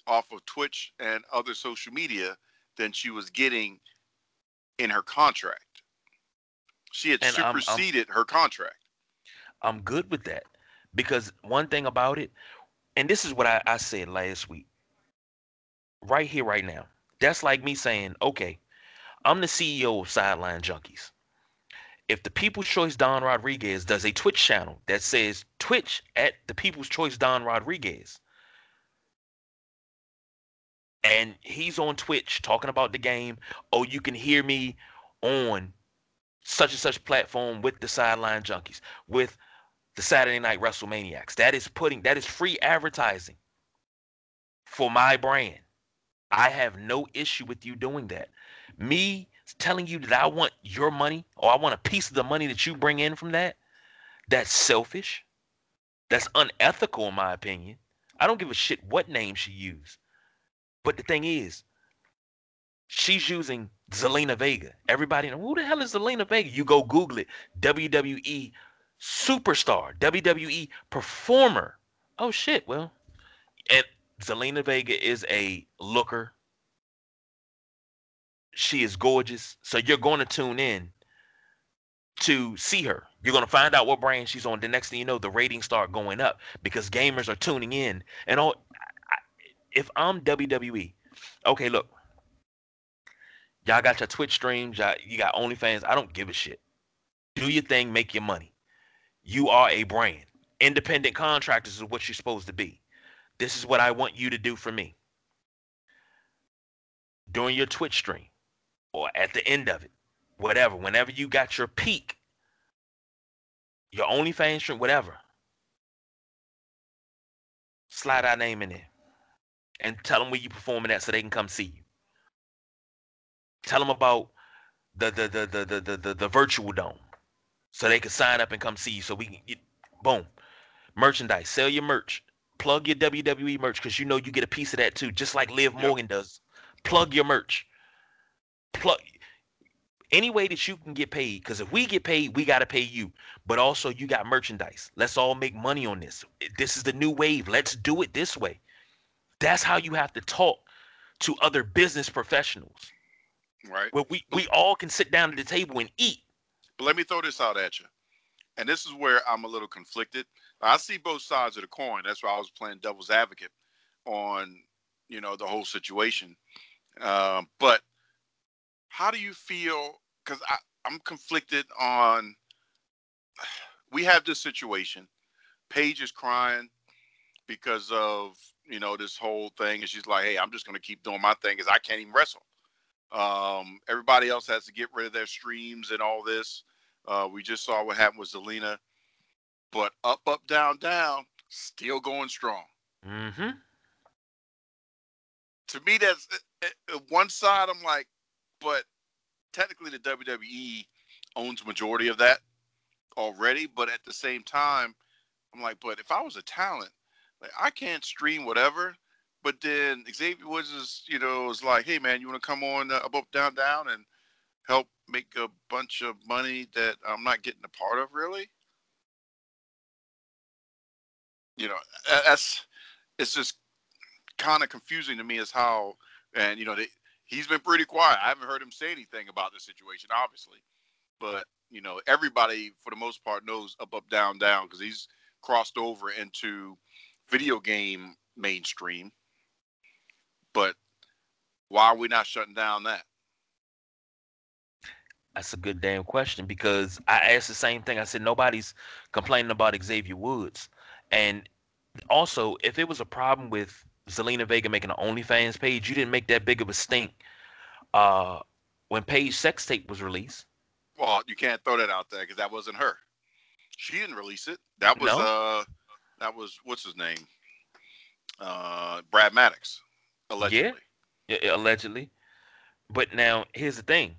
off of Twitch and other social media than she was getting in her contract. She had and um, um, superseded I'm, I'm, her contract. I'm good with that because one thing about it, and this is what I, I said last week, right here, right now. That's like me saying, okay, I'm the CEO of Sideline Junkies if the People's Choice Don Rodriguez does a Twitch channel that says Twitch at the People's Choice Don Rodriguez, and he's on Twitch talking about the game, oh, you can hear me on such and such platform with the Sideline Junkies, with the Saturday Night WrestleManiacs. That is putting that is free advertising for my brand. I have no issue with you doing that. Me telling you that I want your money or I want a piece of the money that you bring in from that, that's selfish. That's unethical, in my opinion. I don't give a shit what name she used. But the thing is, she's using Zelina Vega. Everybody know who the hell is Zelina Vega? You go Google it. WWE superstar, WWE performer. Oh shit. Well, and Zelina Vega is a looker she is gorgeous. So you're going to tune in to see her. You're going to find out what brand she's on. The next thing you know, the ratings start going up because gamers are tuning in. And all, if I'm WWE, okay, look, y'all got your Twitch streams, y'all, you got OnlyFans. I don't give a shit. Do your thing, make your money. You are a brand. Independent contractors is what you're supposed to be. This is what I want you to do for me. During your Twitch stream, or at the end of it, whatever, whenever you got your peak, your OnlyFans stream, whatever, slide our name in there and tell them where you're performing at so they can come see you. Tell them about the the the the the the, the, the virtual dome so they can sign up and come see you so we can get boom merchandise sell your merch plug your wwe merch because you know you get a piece of that too just like liv yep. morgan does plug your merch plug any way that you can get paid because if we get paid we got to pay you. But also you got merchandise. Let's all make money on this. This is the new wave. Let's do it this way. That's how you have to talk to other business professionals. Right. Where we we all can sit down at the table and eat. But let me throw this out at you. And this is where i'm a little conflicted. I see both sides of the coin. That's why i was playing devil's advocate on you know the whole situation. Um, but how do you feel? Because I'm conflicted on. We have this situation. Paige is crying because of you know this whole thing, and she's like, "Hey, I'm just going to keep doing my thing because I can't even wrestle." Um, everybody else has to get rid of their streams and all this. Uh, we just saw what happened with Zelina, but up, up, down, down, still going strong. Mm-hmm. To me, that's uh, uh, one side. I'm like, but technically, the WWE owns majority of that already. But at the same time, I'm like, but if I was a talent, like I can't stream whatever. But then Xavier Woods is, you know, is like, hey man, you want to come on uh, up, up, down, down, and help make a bunch of money that I'm not getting a part of, really? You know, that's it's just kind of confusing to me as how, and you know, they, he's been pretty quiet. I haven't heard him say anything about the situation, obviously, but you know, everybody for the most part knows up, up, down, down because he's crossed over into video game mainstream. But why are we not shutting down that? That's a good damn question because I asked the same thing. I said nobody's complaining about Xavier Woods, and also if it was a problem with Zelina Vega making an OnlyFans page, you didn't make that big of a stink uh, when Paige sex tape was released. Well, you can't throw that out there because that wasn't her. She didn't release it. That was no? uh, that was what's his name, uh, Brad Maddox, allegedly. Yeah, allegedly. But now here's the thing: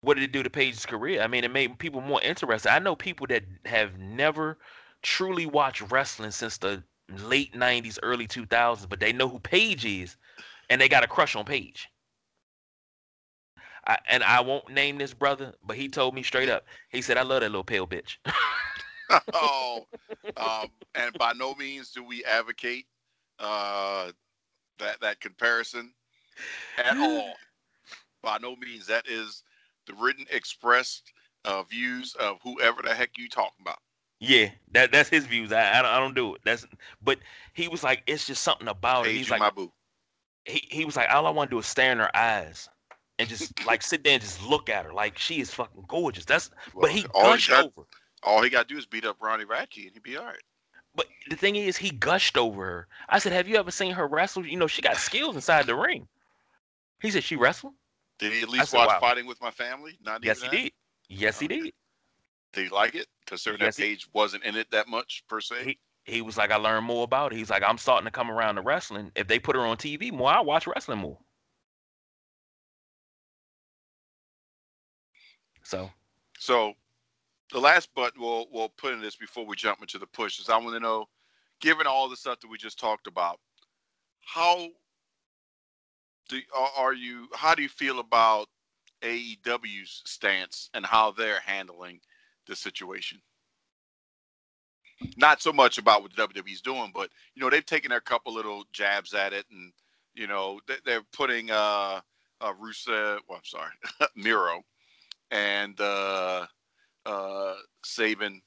what did it do to Paige's career? I mean, it made people more interested. I know people that have never truly watched wrestling since the late 90s, early 2000s, but they know who Paige is and they got a crush on Paige. I, and I won't name this brother, but he told me straight up. He said, "I love that little pale bitch." oh, um, and by no means do we advocate uh, that that comparison at all. By no means, that is the written expressed uh, views of whoever the heck you talking about. Yeah, that that's his views. I, I don't, I don't do it. That's but he was like, it's just something about Paige it. He's like, my boo. He he was like, all I want to do is stare in her eyes and just like sit there and just look at her like she is fucking gorgeous. That's well, but he gushed he got, over. All he got to do is beat up Ronnie Radke and he'd be all right. But the thing is, he gushed over her. I said, "Have you ever seen her wrestle? You know, she got skills inside the ring." He said, "She wrestled." Did he at least said, watch wow. Fighting with My Family? Not yes, he that? did. Yes, he did. Did he like it? Considering yes, that Paige wasn't in it that much per se. He, he was like, I learned more about it. He's like, I'm starting to come around to wrestling. If they put her on TV more, I watch wrestling more. So, so the last but we'll we'll put in this before we jump into the push is I want to know, given all the stuff that we just talked about, how do are you? How do you feel about AEW's stance and how they're handling the situation? Not so much about what the WWE's doing, but you know they've taken a couple little jabs at it, and you know they're putting uh, uh Rusev, well, I'm sorry, Miro, and uh, uh, Sabian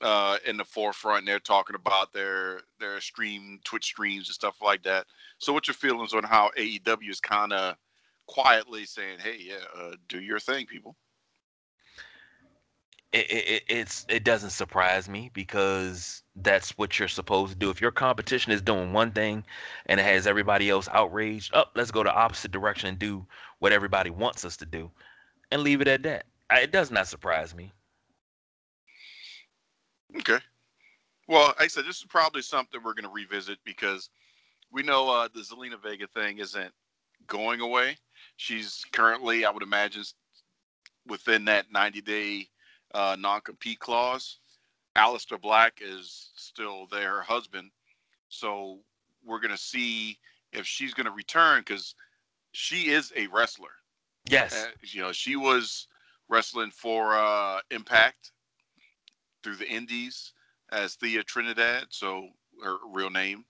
uh, in the forefront. And they're talking about their their stream, Twitch streams, and stuff like that. So, what's your feelings on how AEW is kind of quietly saying, "Hey, yeah, uh, do your thing, people"? It, it, it's it doesn't surprise me because that's what you're supposed to do. If your competition is doing one thing and it has everybody else outraged, up, oh, let's go the opposite direction and do what everybody wants us to do, and leave it at that. It does not surprise me. Okay. Well, like I said, this is probably something we're going to revisit because we know uh, the Zelina Vega thing isn't going away. She's currently, I would imagine, within that 90 day uh, non compete clause. Aleister Black is still their husband. So we're going to see if she's going to return because she is a wrestler. Yes. Uh, you know, she was wrestling for uh, Impact through the Indies as Thea Trinidad, so her real name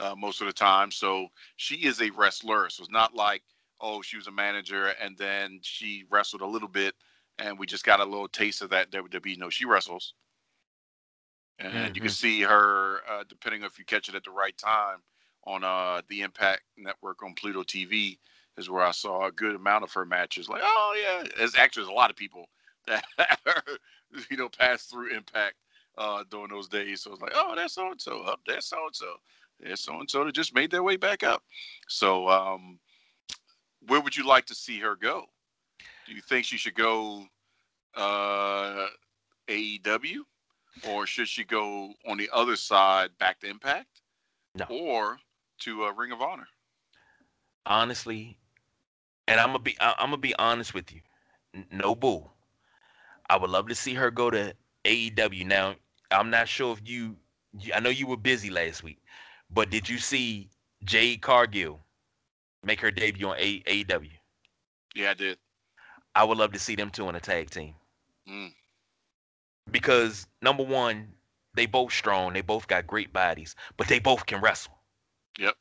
uh, most of the time. So she is a wrestler. So it's not like oh she was a manager and then she wrestled a little bit and we just got a little taste of that WWE. No, she wrestles, and mm-hmm. you can mm-hmm. see her uh, depending if you catch it at the right time on uh, the Impact Network on Pluto TV is where I saw a good amount of her matches. Like, oh yeah, as actually there's a lot of people that you know passed through Impact uh, during those days. So it's like, oh, that's so and so up, that's so and so, there's so and so that just made their way back up. So, um, where would you like to see her go? Do you think she should go uh, AEW, or should she go on the other side back to Impact, No. or to uh, Ring of Honor? honestly, and I'm gonna be I- I'm gonna be honest with you. No bull. I would love to see her go to AEW. Now, I'm not sure if you, you I know you were busy last week, but did you see Jade Cargill make her debut on A- AEW? Yeah, I did. I would love to see them two in a tag team. Mm. Because number one, they both strong, they both got great bodies, but they both can wrestle. Yep.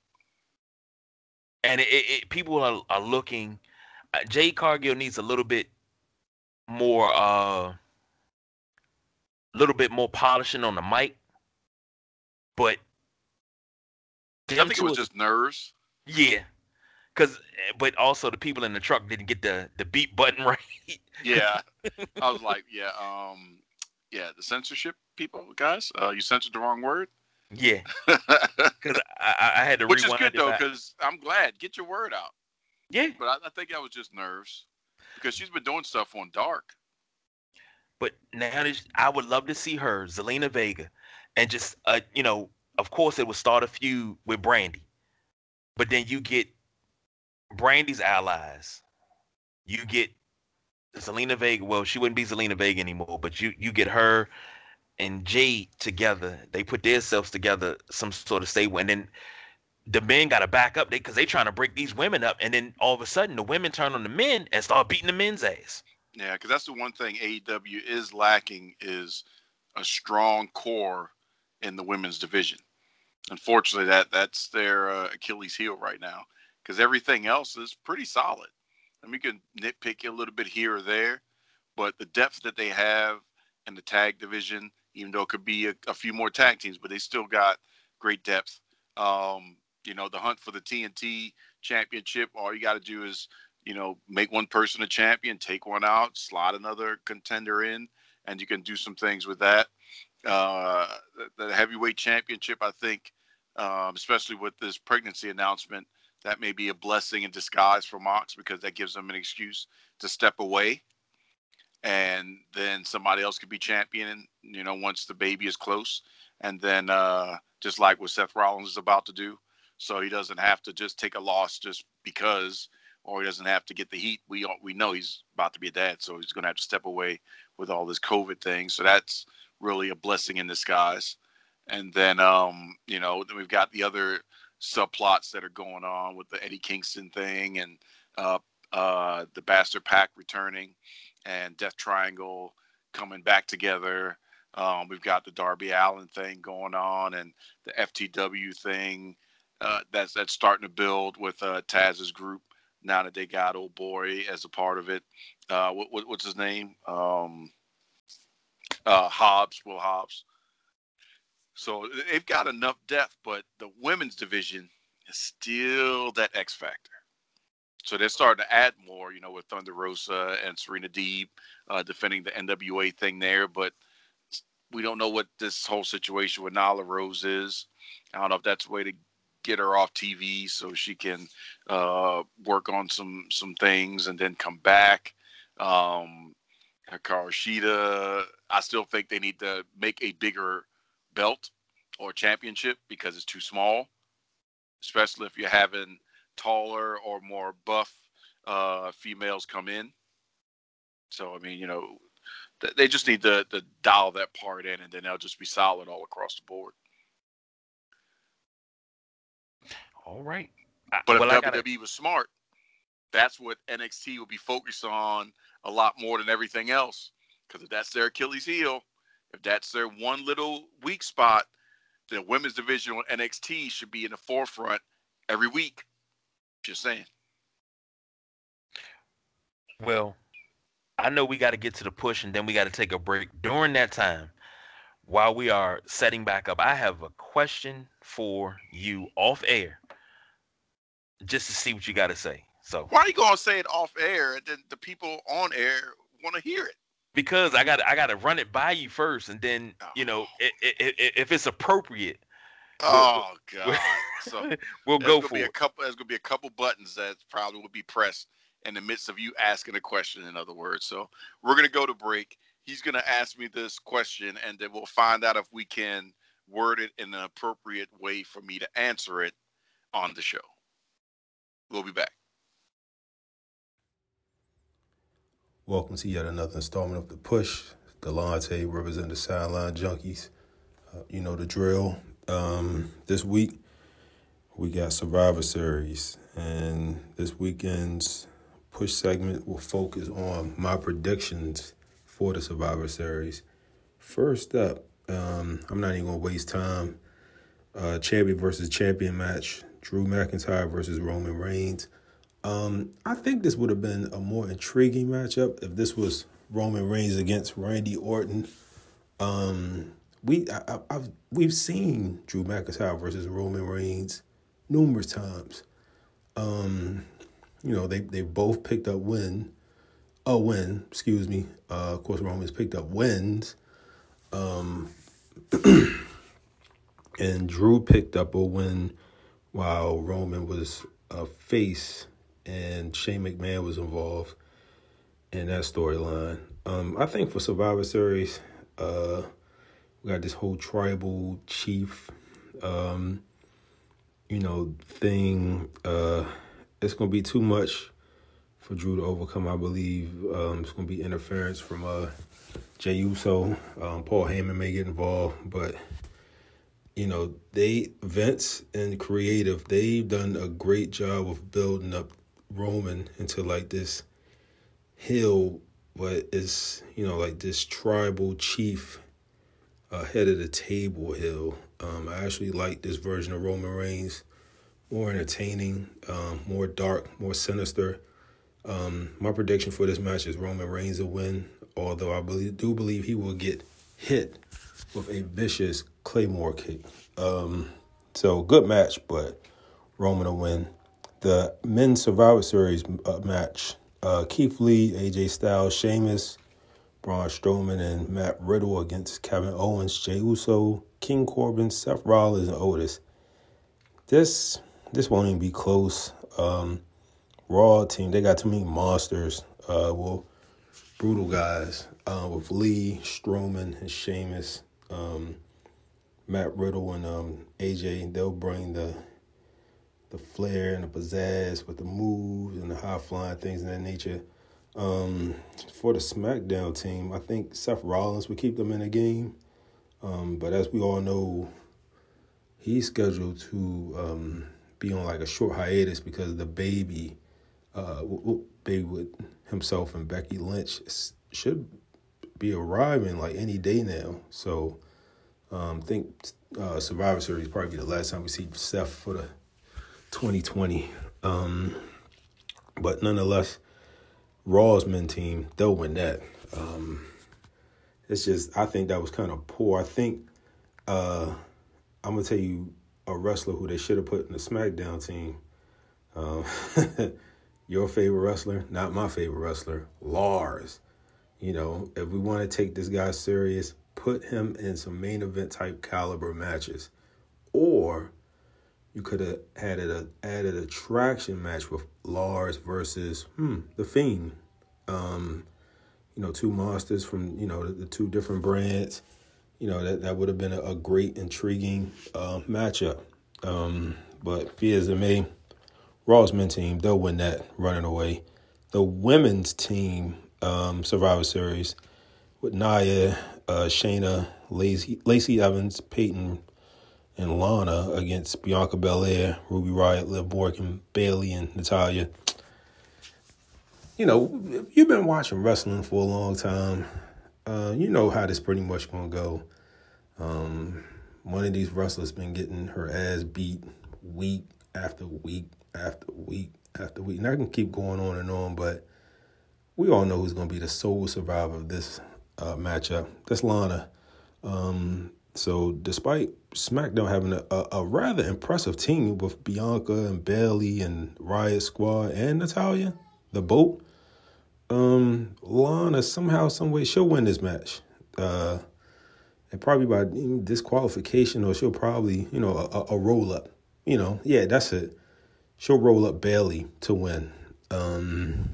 And it, it, it- people are, are looking. Uh, Jade Cargill needs a little bit more, uh, little bit more polishing on the mic. But I think it was just nerves. yeah, because but also the people in the truck didn't get the the beat button right. Yeah, I was like, yeah, um, yeah, the censorship people, guys, uh, you censored the wrong word. yeah, because I, I I had to Which is good though, because I'm glad. Get your word out. Yeah, But I, I think that was just nerves because she's been doing stuff on Dark. But now I would love to see her, Zelina Vega, and just uh, you know, of course it would start a feud with Brandi, but then you get Brandi's allies. You get Zelina Vega. Well, she wouldn't be Zelina Vega anymore, but you you get her and Jade together. They put themselves together, some sort of stable, and then the men got to back up because they trying to break these women up, and then all of a sudden the women turn on the men and start beating the men's ass. Yeah, because that's the one thing AEW is lacking is a strong core in the women's division. Unfortunately, that that's their uh, Achilles heel right now because everything else is pretty solid. And we can nitpick a little bit here or there, but the depth that they have in the tag division, even though it could be a, a few more tag teams, but they still got great depth. Um, you know, the hunt for the TNT championship, all you got to do is you know, make one person a champion, take one out, slot another contender in, and you can do some things with that. Uh, the, the heavyweight championship, I think, um, especially with this pregnancy announcement, that may be a blessing in disguise for Mox because that gives him an excuse to step away. And then somebody else could be champion, you know, once the baby is close. And then, uh, just like what Seth Rollins is about to do. So he doesn't have to just take a loss just because or he doesn't have to get the heat. We we know he's about to be a dad, so he's going to have to step away with all this COVID thing. So that's really a blessing in disguise. And then um, you know, then we've got the other subplots that are going on with the Eddie Kingston thing and uh, uh, the Bastard Pack returning and Death Triangle coming back together. Um, we've got the Darby Allin thing going on and the FTW thing uh, that's that's starting to build with uh, Taz's group now that they got old boy as a part of it. Uh, what, what, what's his name? Um, uh, Hobbs, Will Hobbs. So they've got enough depth, but the women's division is still that X factor. So they're starting to add more, you know, with Thunder Rosa and Serena Deeb uh, defending the NWA thing there. But we don't know what this whole situation with Nyla Rose is. I don't know if that's a way to get her off TV so she can uh, work on some some things and then come back. Um, Hikaru Shida, I still think they need to make a bigger belt or championship because it's too small, especially if you're having taller or more buff uh, females come in. So I mean, you know, th- they just need to, to dial that part in, and then they'll just be solid all across the board. All right. But well, if gotta- WWE was smart, that's what NXT would be focused on a lot more than everything else. Because if that's their Achilles heel, if that's their one little weak spot, the women's division on NXT should be in the forefront every week. Just saying. Well, I know we got to get to the push and then we got to take a break. During that time, while we are setting back up, I have a question for you off air, just to see what you got to say. So why are you gonna say it off air and then the people on air want to hear it? Because I got I got to run it by you first, and then you know oh. it, it, it, if it's appropriate. Oh we'll, God! So we'll go for be it. a couple. There's gonna be a couple buttons that probably will be pressed in the midst of you asking a question. In other words, so we're gonna go to break. He's gonna ask me this question, and then we'll find out if we can word it in an appropriate way for me to answer it on the show. We'll be back. Welcome to yet another installment of The Push. Delonte representing the Sideline Junkies. Uh, you know the drill. Um, this week, we got Survivor Series. And this weekend's push segment will focus on my predictions for the Survivor Series. First up, um, I'm not even going to waste time. Uh, champion versus champion match Drew McIntyre versus Roman Reigns. Um, I think this would have been a more intriguing matchup if this was Roman Reigns against Randy Orton. Um, we I, have we've seen Drew McIntyre versus Roman Reigns numerous times. Um, you know they they both picked up win, a win. Excuse me. Uh, of course, Roman's picked up wins. Um, and Drew picked up a win while Roman was a face and Shane McMahon was involved in that storyline. Um, I think for Survivor Series, uh, we got this whole tribal chief, um, you know, thing. Uh, it's gonna be too much for Drew to overcome. I believe um, it's gonna be interference from uh, Jey Uso. Um, Paul Heyman may get involved, but you know, they Vince and creative, they've done a great job of building up Roman into like this hill, but it's you know like this tribal chief uh, head of the table hill. Um, I actually like this version of Roman Reigns, more entertaining, um, more dark, more sinister. Um, my prediction for this match is Roman Reigns will win, although I believe, do believe he will get hit with a vicious Claymore kick. Um, so good match, but Roman will win the men's Survivor Series uh, match. Uh, Keith Lee, AJ Styles, Sheamus, Braun Strowman, and Matt Riddle against Kevin Owens, Jey Uso, King Corbin, Seth Rollins, and Otis. This this won't even be close. Um, Raw team, they got too many monsters. Uh, well, brutal guys uh, with Lee, Strowman, and Sheamus. Um, Matt Riddle and um, AJ, they'll bring the the flair and the pizzazz with the moves and the high flying things of that nature. Um, for the SmackDown team, I think Seth Rollins would keep them in the game. Um, but as we all know, he's scheduled to um, be on like a short hiatus because the baby, uh, baby with himself and Becky Lynch should be arriving like any day now. So um, think uh, Survivor Series probably be the last time we see Seth for the 2020. Um, but nonetheless, Raw's men team, they'll win that. Um, it's just, I think that was kind of poor. I think, uh, I'm going to tell you a wrestler who they should have put in the SmackDown team. Uh, your favorite wrestler, not my favorite wrestler, Lars. You know, if we want to take this guy serious, put him in some main event type caliber matches. Or you could have added a added a traction match with Lars versus hmm, the Fiend. Um, you know, two monsters from you know the, the two different brands. You know that that would have been a, a great, intriguing uh, matchup. Um, but as it may, Raw's men team they'll win that running away. The women's team um, Survivor Series with Nia, uh, Shayna, Lacey, Lacey Evans, Peyton and Lana against Bianca Belair, Ruby Riott, Liv Morgan, Bayley, and Natalya. You know, you've been watching wrestling for a long time. Uh, you know how this pretty much gonna go. Um, one of these wrestlers been getting her ass beat week after week after week after week. And I can keep going on and on, but we all know who's gonna be the sole survivor of this uh, matchup. That's Lana. Um, so despite SmackDown having a, a, a, rather impressive team with Bianca and Bayley and Riot Squad and Natalya, the boat, um, Lana somehow, some way, she'll win this match. Uh, and probably by disqualification, or she'll probably, you know, a, a roll up. You know, yeah, that's it. She'll roll up Bayley to win. Um,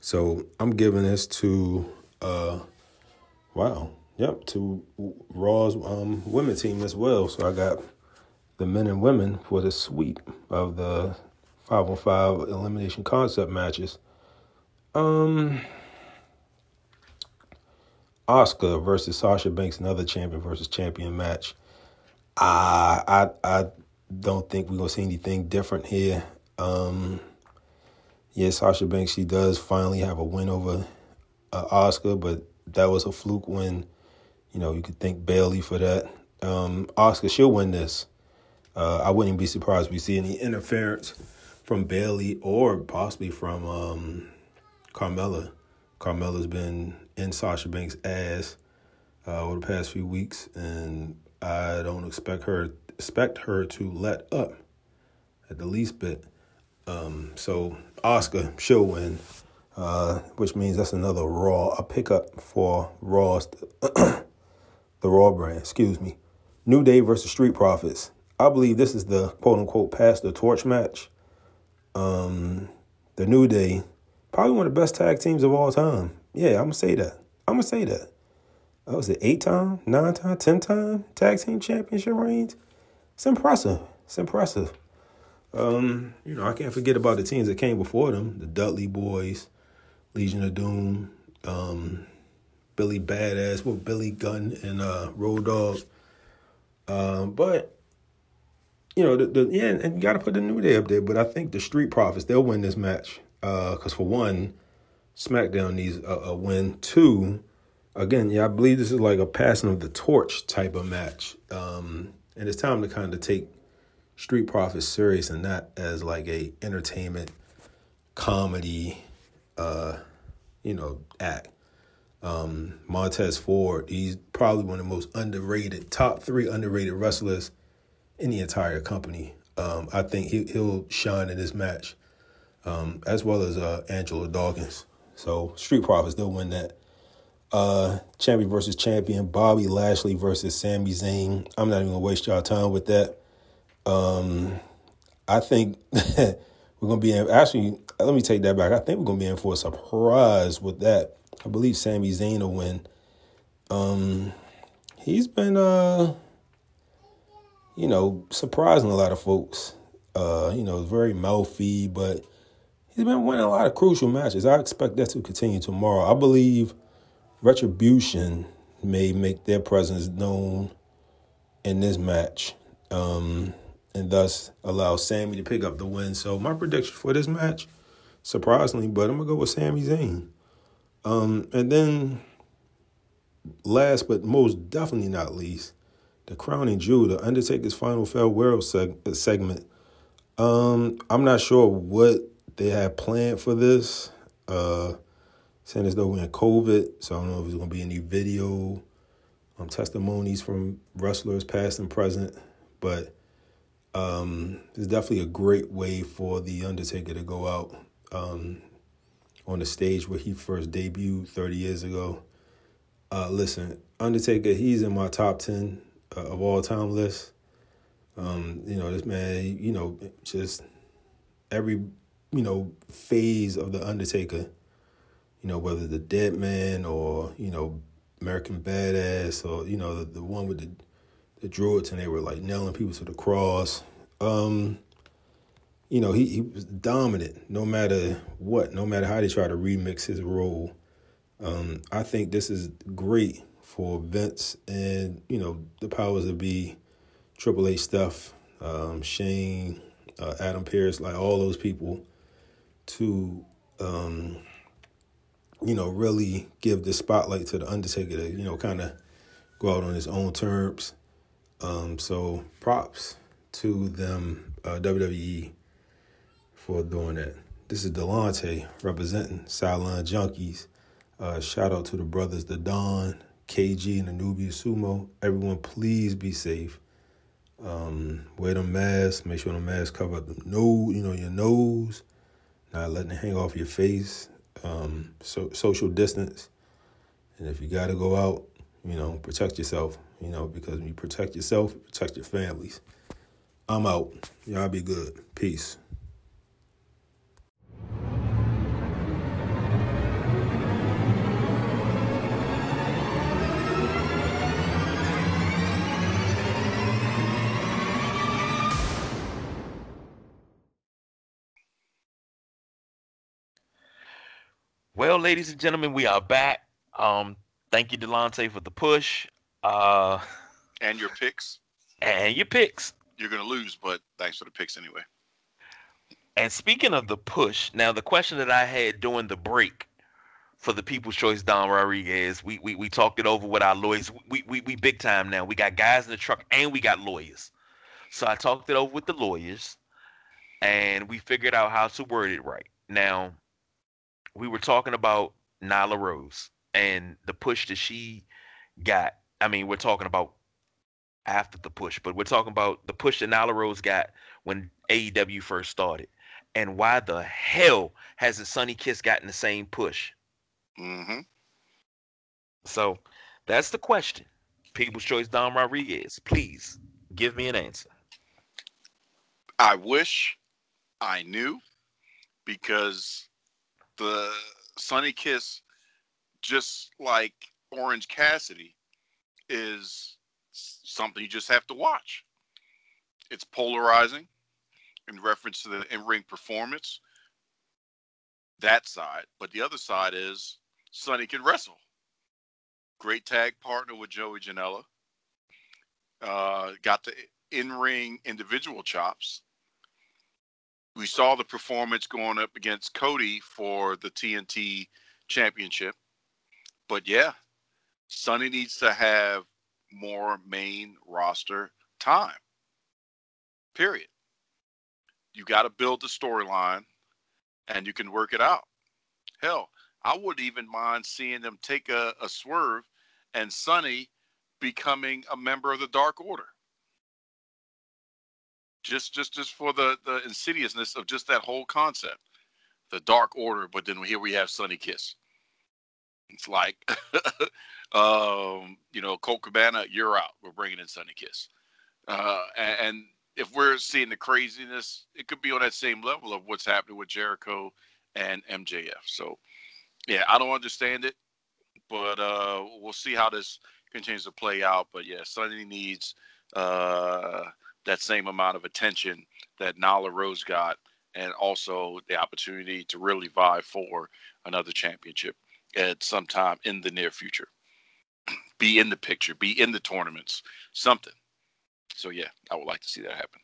so I'm giving this to, uh, wow, yep, to Raw's um, women team as well. So I got the men and women for the sweep of the five on five elimination concept matches. Um, Asuka versus Sasha Banks, another champion versus champion match. I I I don't think we're gonna see anything different here. Um, yeah, Sasha Banks she does finally have a win over uh, Asuka, but that was a fluke win. You know, you could thank Bayley for that. Um, Asuka she'll win this. Uh, I wouldn't be surprised if we see any interference from Bayley or possibly from um, Carmella. Carmella's been in Sasha Banks' ass uh, over the past few weeks, and I don't expect her expect her to let up at the least bit. Um, so Asuka she'll win, uh, which means that's another Raw a pickup for Raw's the Raw brand. Excuse me. New Day versus Street Profits. I believe this is the quote unquote pass the torch match. Um, the New Day Probably one of the best tag teams of all time. Yeah, I'm gonna say that. I'm gonna say that. I was it eight time, nine time, ten time tag team championship reigns. It's impressive. It's impressive. Um, you know, I can't forget about the teams that came before them: the Dudley Boyz, Legion of Doom, um, Billy Badass, well, Billy Gunn and uh, Road Dog. Um, but you know, the, the yeah, and you got to put the New Day up there. But I think the Street Profits they'll win this match because uh, for one, SmackDown needs a, a, win. Two, again, yeah, I believe this is like a passing of the torch type of match, um, and it's time to kind of take Street Profits serious and not as like a entertainment comedy, uh, you know, act. Um, Montez Ford, he's probably one of the most underrated, top three underrated wrestlers in the entire company. Um, I think he, he'll shine in this match um, as well as uh, Angelo Dawkins. So Street Profits, they'll win that. Uh, champion versus champion, Bobby Lashley versus Sami Zayn. I'm not even gonna waste y'all time with that. Um, I think we're gonna be in. Actually, let me take that back. I think we're gonna be in for a surprise with that. I believe Sami Zayn will win. Um, he's been, uh, you know, surprising a lot of folks. Uh, you know, very mouthy, but he's been winning a lot of crucial matches. I expect that to continue tomorrow. I believe Retribution may make their presence known in this match, um, and thus allow Sami to pick up the win. So my prediction for this match, surprisingly, but I'm gonna go with Sami Zayn. Um, and then, last but most definitely not least, the crowning jewel, the Undertaker's final farewell seg- segment. Um, I'm not sure what they had planned for this. Uh, saying as though we're in COVID, so I don't know if there's gonna be any video um, testimonies from wrestlers past and present, but um, it's definitely a great way for the Undertaker to go out um, on the stage where he first debuted 30 years ago. Uh, listen, Undertaker, he's in my top 10 uh, of all time list. Um, you know, this man, you know, just every you know, phase of the Undertaker. You know, whether the Dead Man or you know American Badass or you know the, the one with the the druids and they were like nailing people to the cross. Um, you know, he, he was dominant no matter what, no matter how they try to remix his role. Um, I think this is great for Vince and, you know, the powers that be, Triple H stuff, um, Shane, uh, Adam Pearce, like all those people to um, you know really give the spotlight to the Undertaker to you know kind of go out on his own terms. Um, so props to them uh, WWE for doing that. This is Delonte representing Sideline Junkies. Uh, shout out to the brothers, the Don, KG and Anubia Sumo. Everyone, please be safe. Um, wear the mask. Make sure the mask cover up the nose, you know, your nose. Not letting it hang off your face. Um, so social distance. And if you got to go out, you know, protect yourself. You know, because when you protect yourself, protect your families. I'm out. Y'all be good. Peace. Well, ladies and gentlemen, we are back. Um, thank you, Delonte, for the push. Uh, and your picks. And your picks. You're gonna lose, but thanks for the picks anyway. And speaking of the push, now the question that I had during the break for the People's Choice Don Rodriguez, we we, we talked it over with our lawyers. We, we we big time now. We got guys in the truck and we got lawyers. So I talked it over with the lawyers, and we figured out how to word it right. Now we were talking about Nyla Rose and the push that she got. I mean, we're talking about after the push, but we're talking about the push that Nyla Rose got when AEW first started. And why the hell hasn't Sonny Kiss gotten the same push? Mm-hmm. So that's the question. People's Choice Don Rodriguez, please give me an answer. I wish I knew because the Sonny Kiss, just like Orange Cassidy, is something you just have to watch. It's polarizing in reference to the in ring performance, that side. But the other side is Sonny can wrestle. Great tag partner with Joey Janela. Uh, got the in ring individual chops we saw the performance going up against Cody for the TNT championship. But yeah, Sonny needs to have more main roster time. Period. You got to build the storyline and you can work it out. Hell, I would even mind seeing them take a, a swerve and Sonny becoming a member of the Dark Order just just just for the the insidiousness of just that whole concept. The dark order but then here we have Sonny kiss. It's like um you know colt cabana you're out. We're bringing in Sonny kiss. Uh and, and if we're seeing the craziness it could be on that same level of what's happening with jericho and mjf so yeah i don't understand it but uh we'll see how this continues to play out. But yeah Sonny needs uh that same amount of attention that Nyla Rose got, and also the opportunity to really vie for another championship at some time in the near future. be in the picture, be in the tournaments, something. So yeah, I would like to see that happen.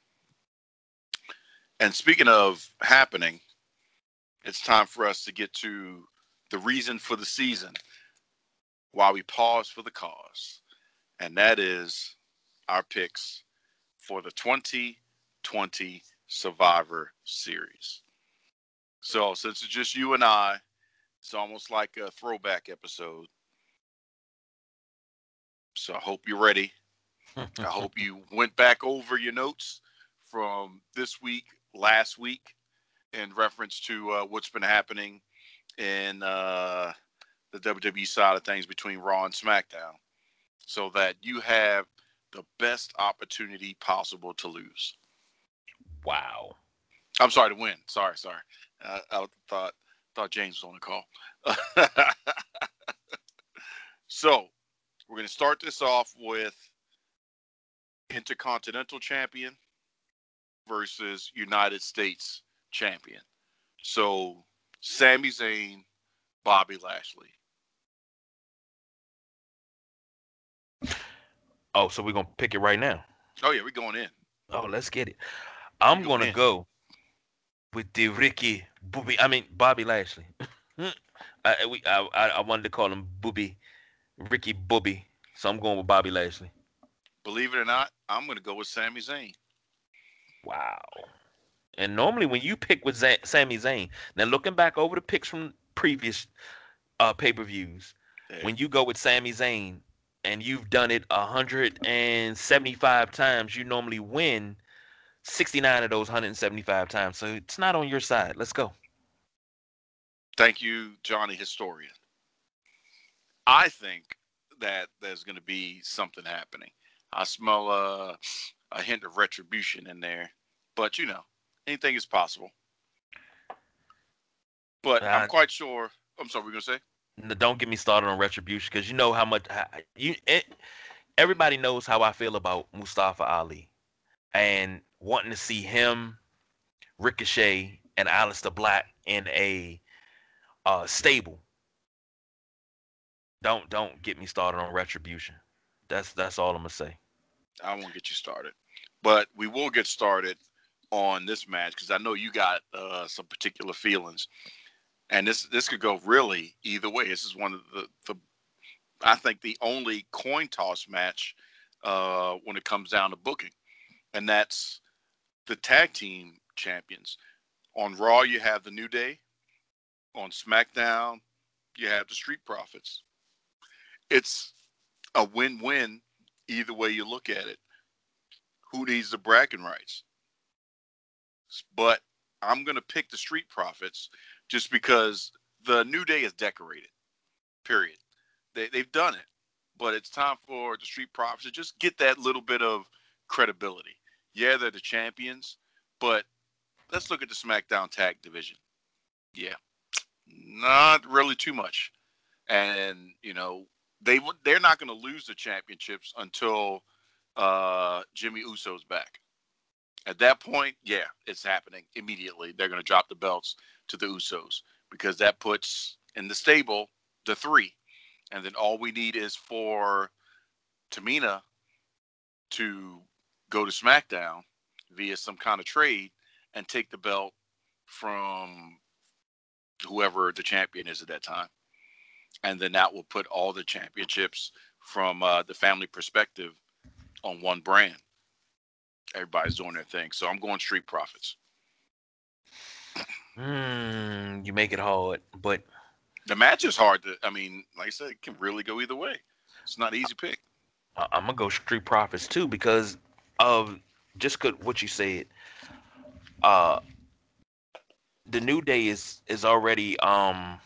And speaking of happening, it's time for us to get to the reason for the season while we pause for the cause. And that is our picks for the 2020 Survivor Series. So, since it's just you and I, it's almost like a throwback episode. So, I hope you're ready. I hope you went back over your notes from this week, last week, in reference to uh, what's been happening in uh, the WWE side of things between Raw and SmackDown, so that you have the best opportunity possible to lose. Wow. I'm sorry to win. Sorry, sorry. Uh, I thought thought James was on the call. so we're going to start this off with Intercontinental Champion versus United States Champion. So Sami Zayn, Bobby Lashley. Oh, so we're gonna pick it right now. Oh yeah, we're going in. Oh, let's get it. I'm gonna in. go with the Ricky Booby. I mean Bobby Lashley. I, we, I, I wanted to call him Booby, Ricky Booby. So I'm going with Bobby Lashley. Believe it or not, I'm gonna go with Sami Zayn. Wow. And normally when you pick with Z- Sami Zayn, now looking back over the picks from previous uh, pay per views, when you go with Sami Zayn, and you've done it 175 times, you normally win 69 of those 175 times. So it's not on your side. Let's go. Thank you, Johnny Historian. I think that there's going to be something happening. I smell a, a hint of retribution in there, but you know, anything is possible. But uh, I'm quite sure. I'm sorry, we're gonna say. Don't get me started on retribution because you know how much you. It, everybody knows how I feel about Mustafa Ali, and wanting to see him, Ricochet, and Aleister Black in a uh, stable. Don't don't get me started on retribution. That's that's all I'm gonna say. I won't get you started, but we will get started on this match because I know you got uh, some particular feelings, and this this could go really either way. This is one of the, the I think the only coin toss match uh, when it comes down to booking, and that's the tag team champions. On Raw, you have the New Day. On SmackDown, you have the Street Profits. It's a win-win either way you look at it. Who needs the bragging rights? But I'm going to pick the Street Profits just because the New Day is decorated. Period. They, they've done it, but it's time for the Street Profits to just get that little bit of credibility. Yeah, they're the champions, but let's look at the SmackDown Tag Division. Yeah, not really too much, and you know they they're not going to lose the championships until uh, Jimmy Uso's back. At that point, yeah, it's happening immediately. They're going to drop the belts to the Usos because that puts in the stable the three, and then all we need is for Tamina to go to SmackDown via some kind of trade and take the belt from whoever the champion is at that time. And then that will put all the championships from uh, the family perspective on one brand. Everybody's doing their thing. So I'm going Street Profits. Mm, you make it hard, but the match is hard to. I mean, like I said, it can really go either way. It's not an easy pick. I'm gonna go Street Profits too because of just good what you said. Uh, the New Day is is already um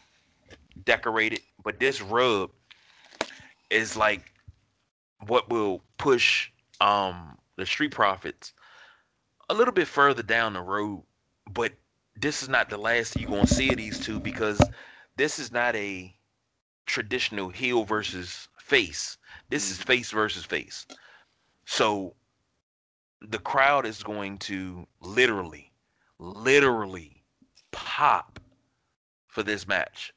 decorated, but this rub is like what will push um the Street Profits a little bit further down the road. But this is not the last you're gonna see of these two because this is not a traditional heel versus face. This is mm-hmm. face versus face. So the crowd is going to literally, literally pop for this match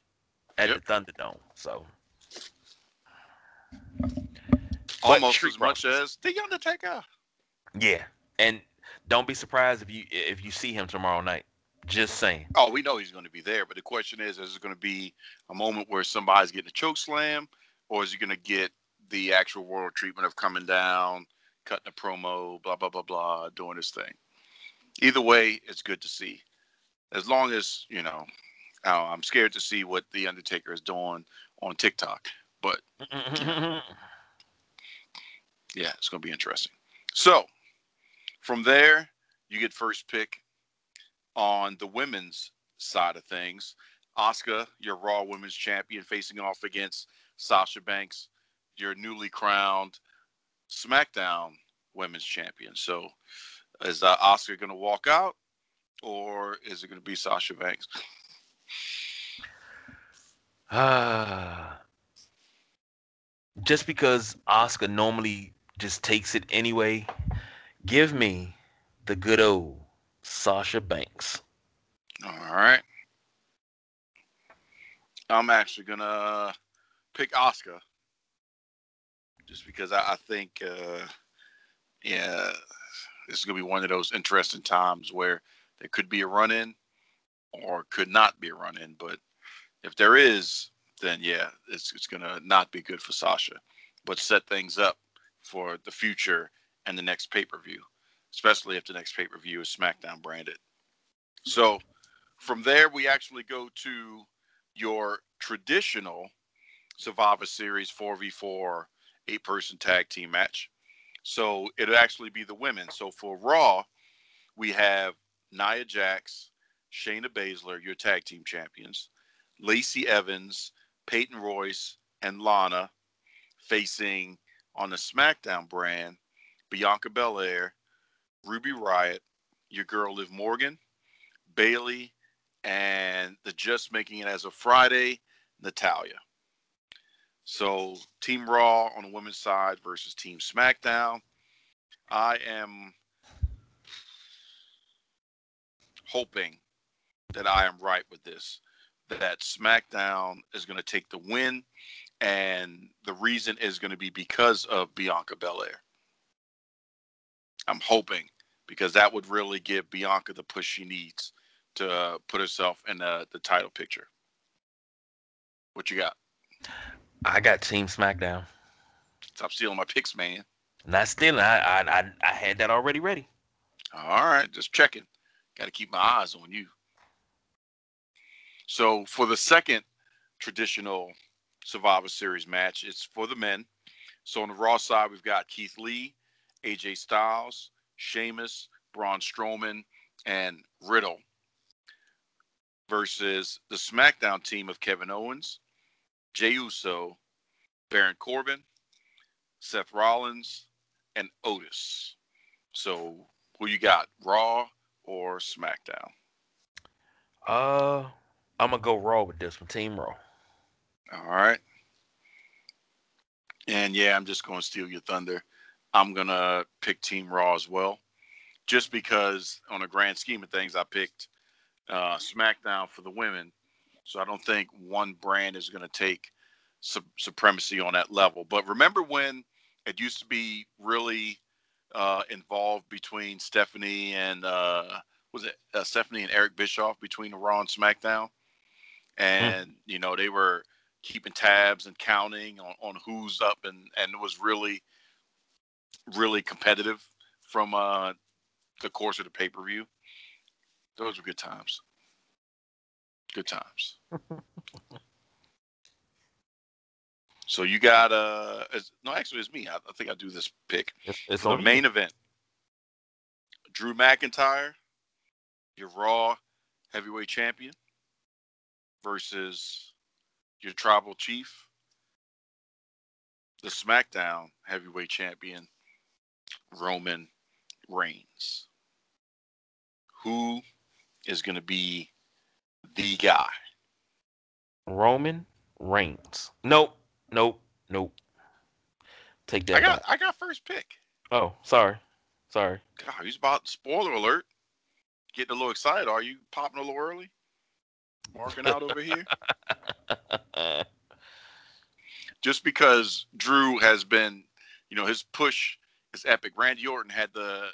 at yep. the Thunderdome. So almost as much as the Undertaker. Yeah, and don't be surprised if you if you see him tomorrow night. Just saying. Oh, we know he's going to be there, but the question is: Is it going to be a moment where somebody's getting a choke slam, or is he going to get the actual world treatment of coming down? cutting a promo, blah blah blah blah, doing his thing. Either way, it's good to see. As long as you know, I'm scared to see what the Undertaker is doing on TikTok, but yeah, it's going to be interesting. So from there, you get first pick on the women's side of things. Asuka, your Raw Women's Champion, facing off against Sasha Banks, your newly crowned SmackDown Women's Champion. So, is uh, Asuka going to walk out, or is it going to be Sasha Banks? Uh, just because Asuka normally just takes it anyway, give me the good old Sasha Banks. All right. I'm actually gonna pick Asuka just because I, I think, uh, yeah, this is to be one of those interesting times where there could be a run in or could not be a run in. But if there is, then yeah, it's, it's to not be good for Sasha, but set things up for the future and the next pay per view, especially if the next pay per view is SmackDown branded. So from there, we actually go to your traditional Survivor Series 4v4 eight person tag team match. So it'll actually be the women. So for Raw, we have Nia Jax, Shayna Baszler, your tag team champions, Lacey Evans, Peyton Royce, and Lana facing on the SmackDown brand Bianca Belair, Ruby Riot, your girl Liv Morgan, Bayley, and the just making it as of Friday, Natalya. So Team Raw on the women's side versus Team SmackDown. I am hoping that I am right with this. That SmackDown is going to take the win, and the reason is going to be because of Bianca Belair. I'm hoping because that would really give Bianca the push she needs to uh, put herself in the, the title picture. What you got? I got Team SmackDown. Stop stealing my picks, man. Not stealing. I I I, I had that already ready. All right, just checking. Got to keep my eyes on you. So for the second traditional Survivor Series match, it's for the men. So on the Raw side, we've got Keith Lee, AJ Styles, Sheamus, Braun Strowman, and Riddle versus the SmackDown team of Kevin Owens, Jey Uso, Baron Corbin, Seth Rollins, and Otis. So who you got, Raw or SmackDown? Uh, I'm gonna go Raw with this one, Team Raw. All right. And yeah, I'm just going to steal your thunder. I'm going to pick Team Raw as well, just because on a grand scheme of things, I picked uh, SmackDown for the women. So I don't think one brand is going to take su- supremacy on that level. But remember when it used to be really uh, involved between Stephanie and uh, was it uh, Stephanie and Eric Bischoff between the Raw and SmackDown, and mm. you know they were keeping tabs and counting on, on who's up and and it was really really competitive from uh, the course of the pay per view. Those were good times. Good times. so you got uh no actually it's me. I, I think I do this pick. It's, it's the main you. event. Drew McIntyre, your Raw heavyweight champion, versus your tribal chief, the SmackDown heavyweight champion, Roman Reigns. Who is going to be the guy? Roman Reigns. Nope, nope, nope. Take that. I got, back. I got first pick. Oh, sorry, sorry. God, he's about spoiler alert. Getting a little excited. Are you popping a little early? Marking out over here. Just because Drew has been, you know, his push is epic. Randy Orton had the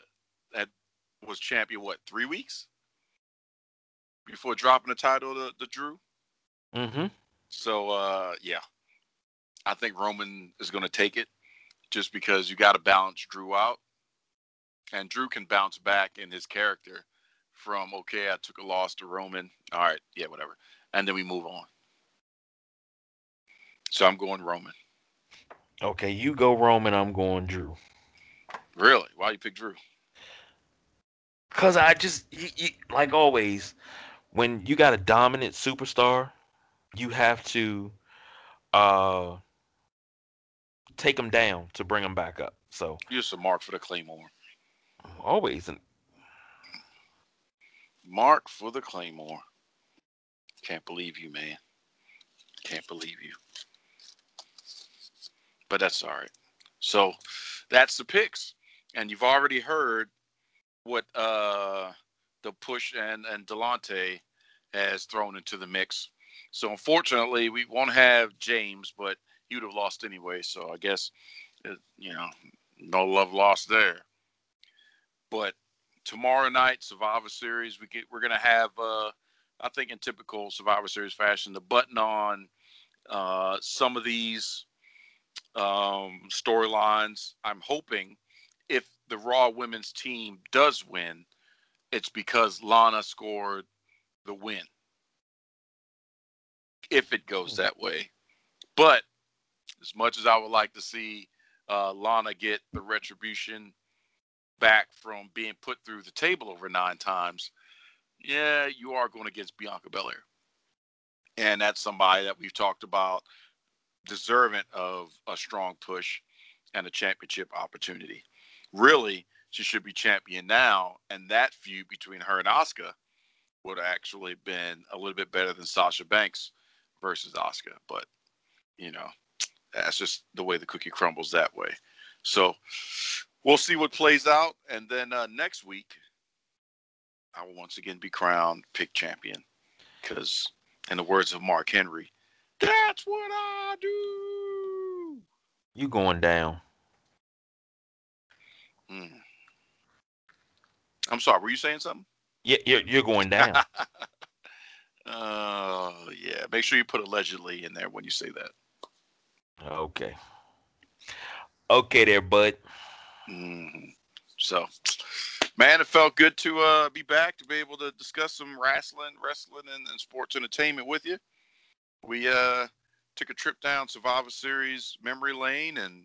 had was champion what three weeks before dropping the title to, to Drew. Mm-hmm. So uh, yeah, I think Roman is going to take it, just because you got to balance Drew out, and Drew can bounce back in his character from okay, I took a loss to Roman. All right, yeah, whatever, and then we move on. So I'm going Roman. Okay, you go Roman. I'm going Drew. Really? Why you pick Drew? Cause I just you, you, like always, when you got a dominant superstar, you have to uh take them down to bring them back up. So use a mark for the claymore. Always and mark for the claymore. Can't believe you, man. Can't believe you. But that's all right. So that's the picks and you've already heard what uh, the push and and Delonte has thrown into the mix. So unfortunately, we won't have James, but he would have lost anyway. So I guess uh, you know, no love lost there. But tomorrow night, Survivor Series, we get we're gonna have uh, I think in typical Survivor Series fashion, the button on uh, some of these um, storylines. I'm hoping the Raw women's team does win, it's because Lana scored the win. If it goes that way. But as much as I would like to see uh, Lana get the retribution back from being put through the table over nine times, yeah, you are going against Bianca Belair. And that's somebody that we've talked about deserving of a strong push and a championship opportunity. Really, she should be champion now, and that feud between her and Asuka would have actually been a little bit better than Sasha Banks versus Asuka. But you know, that's just the way the cookie crumbles that way. So we'll see what plays out, and then uh, next week I will once again be crowned pick champion because, in the words of Mark Henry, that's what I do. You going down? Mm. I'm sorry. Were you saying something? Yeah, you're, you're going down. Oh uh, yeah. Make sure you put allegedly in there when you say that. Okay. Okay, there, bud. Mm-hmm. So, man, it felt good to uh, be back to be able to discuss some wrestling, wrestling, and, and sports entertainment with you. We uh, took a trip down Survivor Series memory lane and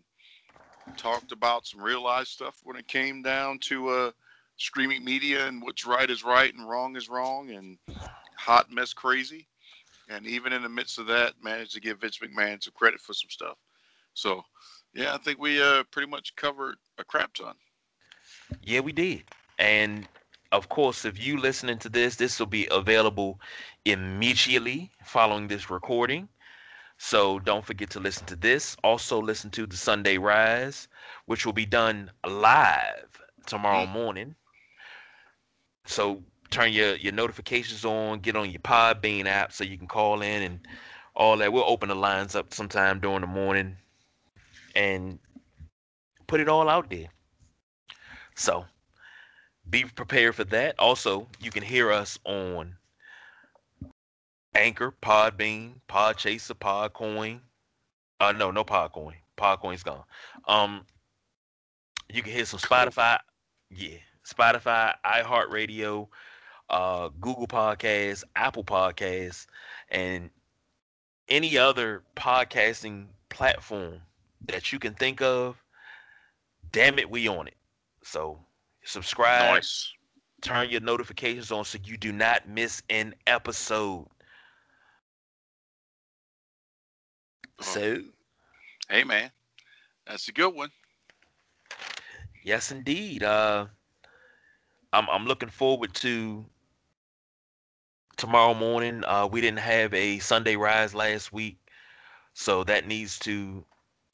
talked about some real life stuff when it came down to uh, streaming media and what's right is right and wrong is wrong and hot mess crazy. And even in the midst of that, managed to give Vince McMahon some credit for some stuff. So, yeah, I think we uh, pretty much covered a crap ton. Yeah, we did. And of course, if you listening to this, this will be available immediately following this recording. So don't forget to listen to this. Also, listen to the Sunday Rise, which will be done live tomorrow mm-hmm. morning. So turn your, your notifications on, get on your Podbean app so you can call in and all that. We'll open the lines up sometime during the morning and put it all out there. So be prepared for that. Also, you can hear us on Anchor, Podbean, Podchaser, Podcoin. Uh, no, no Podcoin. Podcoin's gone. Um, you can hear some Spotify. Yeah, Spotify, iHeartRadio, uh, Google Podcasts, Apple Podcasts, and any other podcasting platform that you can think of. Damn it, we on it. So subscribe. Nice. Turn your notifications on so you do not miss an episode. So, hey man, that's a good one. Yes, indeed. Uh, I'm I'm looking forward to tomorrow morning. Uh, we didn't have a Sunday rise last week, so that needs to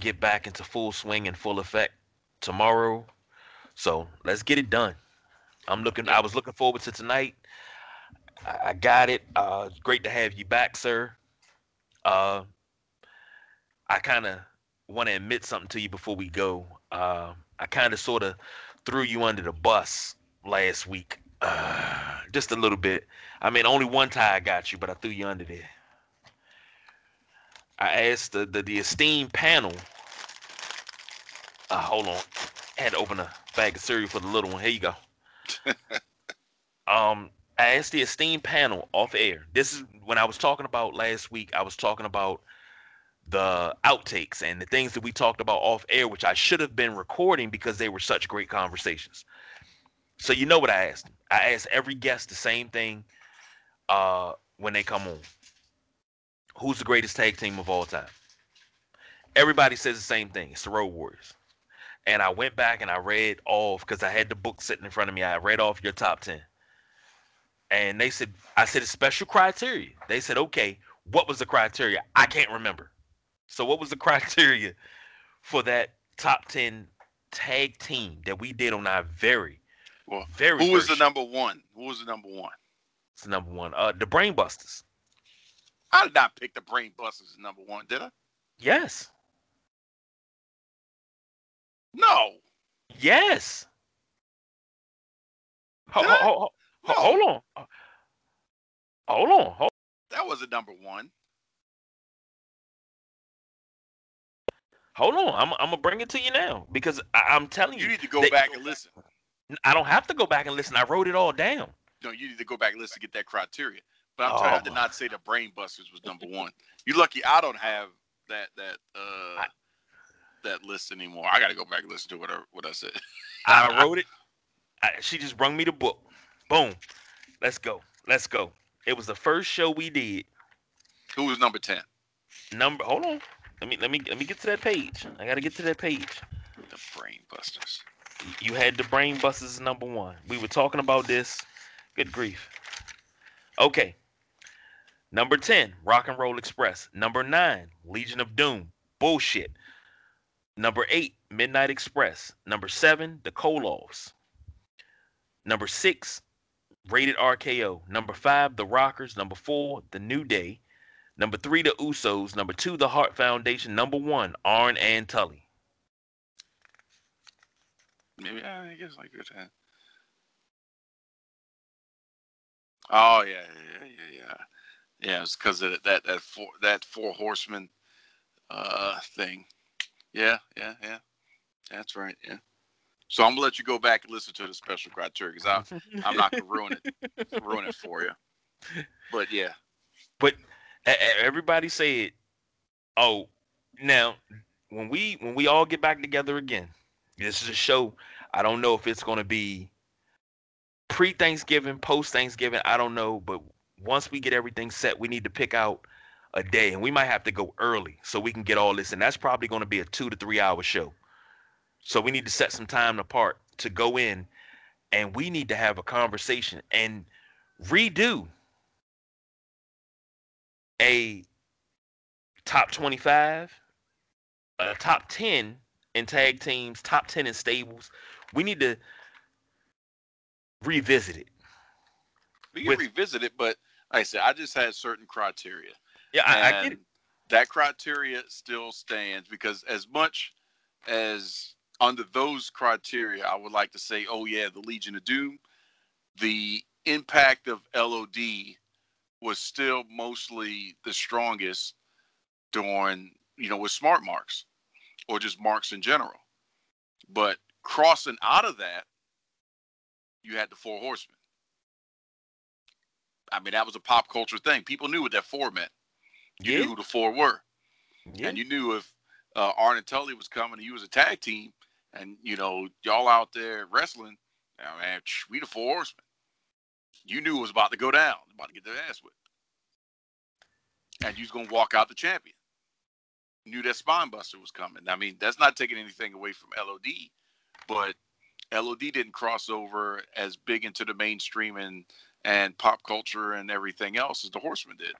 get back into full swing and full effect tomorrow. So let's get it done. I'm looking. I was looking forward to tonight. I, I got it. Uh, great to have you back, sir. Uh, I kind of want to admit something to you before we go. Uh, I kind of sort of threw you under the bus last week, uh, just a little bit. I mean, only one tie I got you, but I threw you under there. I asked the the, the esteemed panel. Uh, hold on, I had to open a bag of cereal for the little one. Here you go. um, I asked the esteemed panel off air. This is when I was talking about last week. I was talking about the outtakes and the things that we talked about off air, which I should have been recording because they were such great conversations. So you know what I asked? I asked every guest the same thing uh, when they come on. Who's the greatest tag team of all time? Everybody says the same thing. It's the Road Warriors. And I went back and I read off because I had the book sitting in front of me. I read off your top ten. And they said, I said a special criteria. They said, okay, what was the criteria? I can't remember. So what was the criteria for that top ten tag team that we did on our very, well, very? Who was the number one? Who was the number one? It's the number one. Uh, the Brainbusters. I did not pick the Brainbusters as number one, did I? Yes. No. Yes. Ho, ho, ho, no. Hold on. Hold on. Hold. That was a number one. Hold on, I'm, I'm gonna bring it to you now because I, am telling you. You need to go back and listen. I don't have to go back and listen. I wrote it all down. No, you need to go back and listen to get that criteria. But I'm oh, you, I not say the Brain Busters was number one. You're lucky I don't have that that uh I, that list anymore. I got to go back and listen to what I, what I said. I wrote it. I, she just brung me the book. Boom. Let's go. Let's go. It was the first show we did. Who was number ten? Number. Hold on. Let me let me let me get to that page. I gotta get to that page. The Brain Busters. You had the Brain Busters number one. We were talking about this. Good grief. Okay. Number 10, Rock and Roll Express. Number 9, Legion of Doom. Bullshit. Number 8, Midnight Express. Number 7, The Koloffs. Number 6, Rated RKO. Number 5, The Rockers. Number 4, The New Day. Number 3, The Usos. Number 2, The Hart Foundation. Number 1, Arn and Tully. Maybe I guess like good time. Oh yeah, yeah, yeah, yeah. Yeah, it's because of that that four that four horsemen uh thing. Yeah, yeah, yeah. That's right. Yeah. So I'm gonna let you go back and listen to the special criteria because I'm I'm not gonna ruin it ruin it for you. But yeah. But everybody said, "Oh, now when we when we all get back together again, this is a show. I don't know if it's gonna be pre Thanksgiving, post Thanksgiving. I don't know, but once we get everything set, we need to pick out a day, and we might have to go early so we can get all this. And that's probably going to be a two to three hour show. So we need to set some time apart to go in, and we need to have a conversation and redo a top 25, a top 10 in tag teams, top 10 in stables. We need to revisit it. We can with, revisit it, but like I said, I just had certain criteria. Yeah, I, I get it. That criteria still stands because as much as under those criteria, I would like to say, oh yeah, the Legion of Doom, the impact of LOD was still mostly the strongest during, you know, with smart marks or just marks in general. But crossing out of that, you had the four horsemen. I mean, that was a pop culture thing. People knew what that four meant. You yeah. knew who the four were. Yeah. And you knew if uh, Arn and Tully was coming and you was a tag team and, you know, y'all out there wrestling, man, we the four horsemen. You knew it was about to go down, about to get their ass whipped. And you was going to walk out the champion. Knew that spine buster was coming. I mean, that's not taking anything away from LOD, but LOD didn't cross over as big into the mainstream and and pop culture and everything else as the Horsemen did,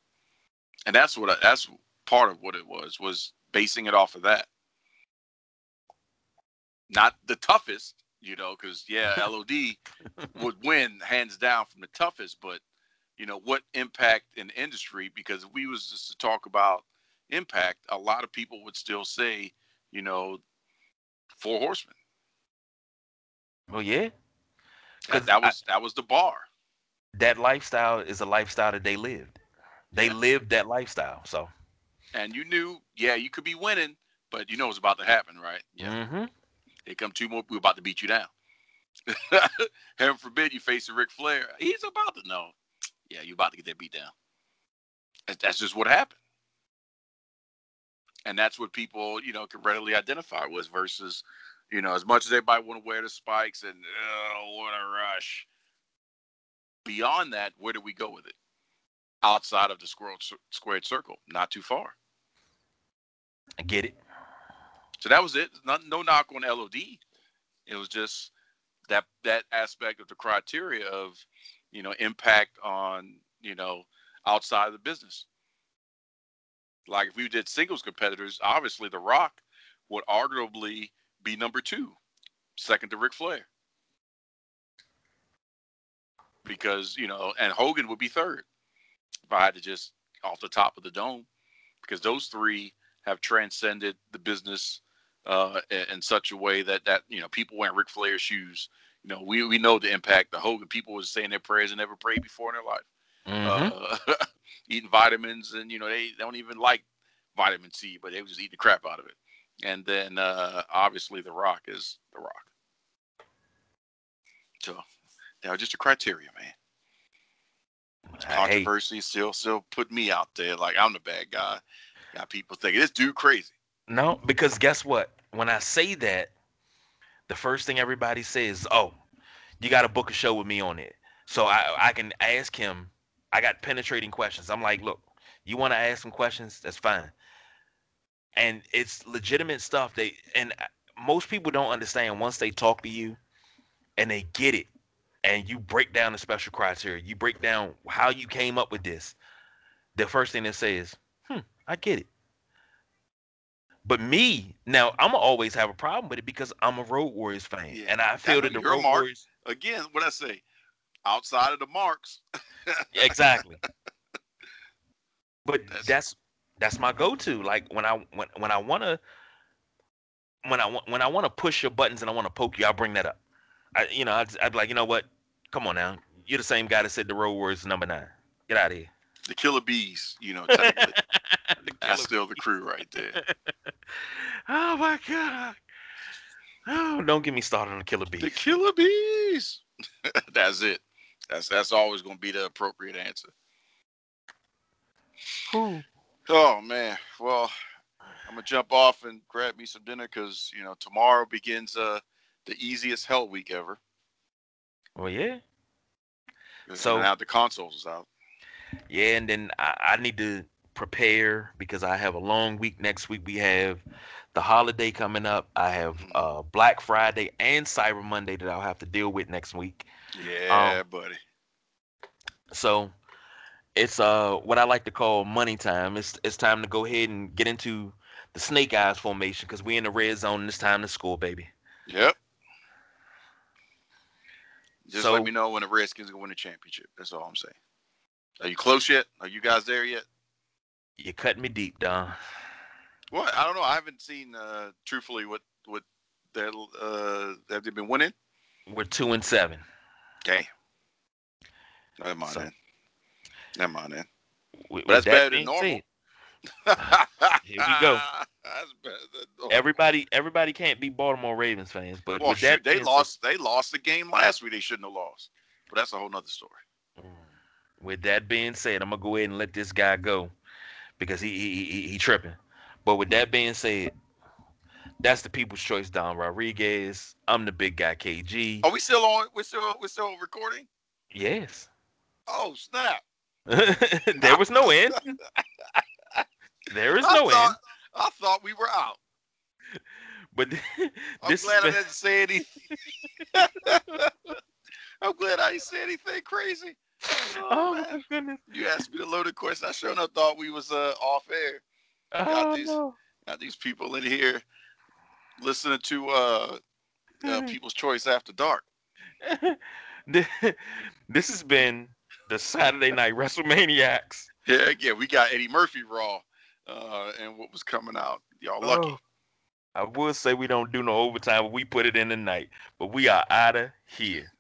and that's what I, that's part of what it was was basing it off of that. Not the toughest, you know, because yeah, LOD would win hands down from the toughest, but you know what impact in the industry because if we was just to talk about impact, a lot of people would still say, you know, four horsemen. Well, yeah, because that was I, that was the bar. That lifestyle is a lifestyle that they lived. They yeah. lived that lifestyle. So, and you knew, yeah, you could be winning, but you know what's about to happen, right? Yeah. Mm-hmm. They come two more. We're about to beat you down. Heaven forbid you face a Ric Flair. He's about to know. Yeah, you're about to get that beat down. That's just what happened. And that's what people, you know, can readily identify with versus you know, as much as everybody want to wear the spikes and oh, what a rush. Beyond that, where do we go with it? Outside of the squared circle, not too far. I get it. So that was it. Not, no knock on LOD. It was just that that aspect of the criteria of, you know, impact on, you know, outside of the business. Like if we did singles competitors, obviously The Rock would arguably be number two, second to Ric Flair. Because, you know, and Hogan would be third if I had to just off the top of the dome, because those three have transcended the business uh, in such a way that that you know people wearing Ric Flair shoes. You know, we we know the impact. The Hogan people was saying their prayers and never prayed before in their life. Mm-hmm. Uh, eating vitamins and you know they, they don't even like vitamin C, but they would just eat the crap out of it and then uh, obviously The Rock is The Rock. So that was just a criteria, man. Controversy hey. still still put me out there like I'm the bad guy. Got people thinking this dude crazy. No, because guess what? when I say that, the first thing everybody says, "Oh, you got to book a show with me on it." So I I can ask him. I got penetrating questions. I'm like, look, you want to ask some questions? That's fine. And it's legitimate stuff. They and most people don't understand once they talk to you and they get it and you break down the special criteria, you break down how you came up with this, the first thing they say is, hmm, I get it. But me, now I'm always have a problem with it because I'm a Road Warriors fan, Yeah, and I feel that that- the Road mark. Warriors Again, what I say, outside of the marks. exactly. But That's- that's that's my go-to. Like when I when when I wanna when I want when I want to push your buttons and I want to poke you, I'll bring that up. I you know I'd, I'd be like you know what? Come on now, you're the same guy that said the Road Warriors number nine. Get out of here. The Killer Bees, you know. That's still the crew right there. oh my god. Oh, don't get me started on the killer bees. The. Killer Bees. that's it. That's that's always gonna be the appropriate answer. Whew. Oh man. Well, I'm gonna jump off and grab me some dinner because you know tomorrow begins uh the easiest hell week ever. Well, yeah, So So- now the consoles is out. Yeah, and then I, I need to prepare because I have a long week next week. We have the holiday coming up. I have uh, Black Friday and Cyber Monday that I'll have to deal with next week. Yeah, buddy. So it's uh what I like to call money time. It's it's time to go ahead and get into the snake eyes formation because we're in the red zone and it's time to score, baby. Yep. Just So- let me know when the Redskins gonna win the championship. That's all I'm saying. Are you close yet? Are you guys there yet? You cut me deep, Don. What? I don't know. I haven't seen uh truthfully what what they uh have they been winning? We're two and seven. Okay. Never mind So- then. Never mind then. With- But that's that better than normal. said, Here we go. That's better than normal. everybody everybody can't be Baltimore Ravens fans, but well, that shoot, they lost. They lost the game last week. They shouldn't have lost. But that's a whole nother story. With that being said, I'm gonna go ahead and let this guy go because he he he, he tripping. But with that being said, that's the people's choice, Don Rodriguez. I'm the big guy, KG. Are we still on? We're still we're still recording. Yes. Oh snap! there was no end. There is I no thought, end. I thought we were out. But I'm glad I didn't say anything. I'm glad I didn't say anything crazy. Oh, my goodness. You asked me the loaded question. I sure enough thought we was uh, off air. Oh, these-. Got these people in here listening to uh, uh, People's Choice After Dark. this has been the Saturday Night WrestleManiacs. Yeah, yeah, we got Eddie Murphy Raw uh, and what was coming out. Y'all lucky. Oh, I would say we don't do no overtime, but we put it in the night. But we are out of here.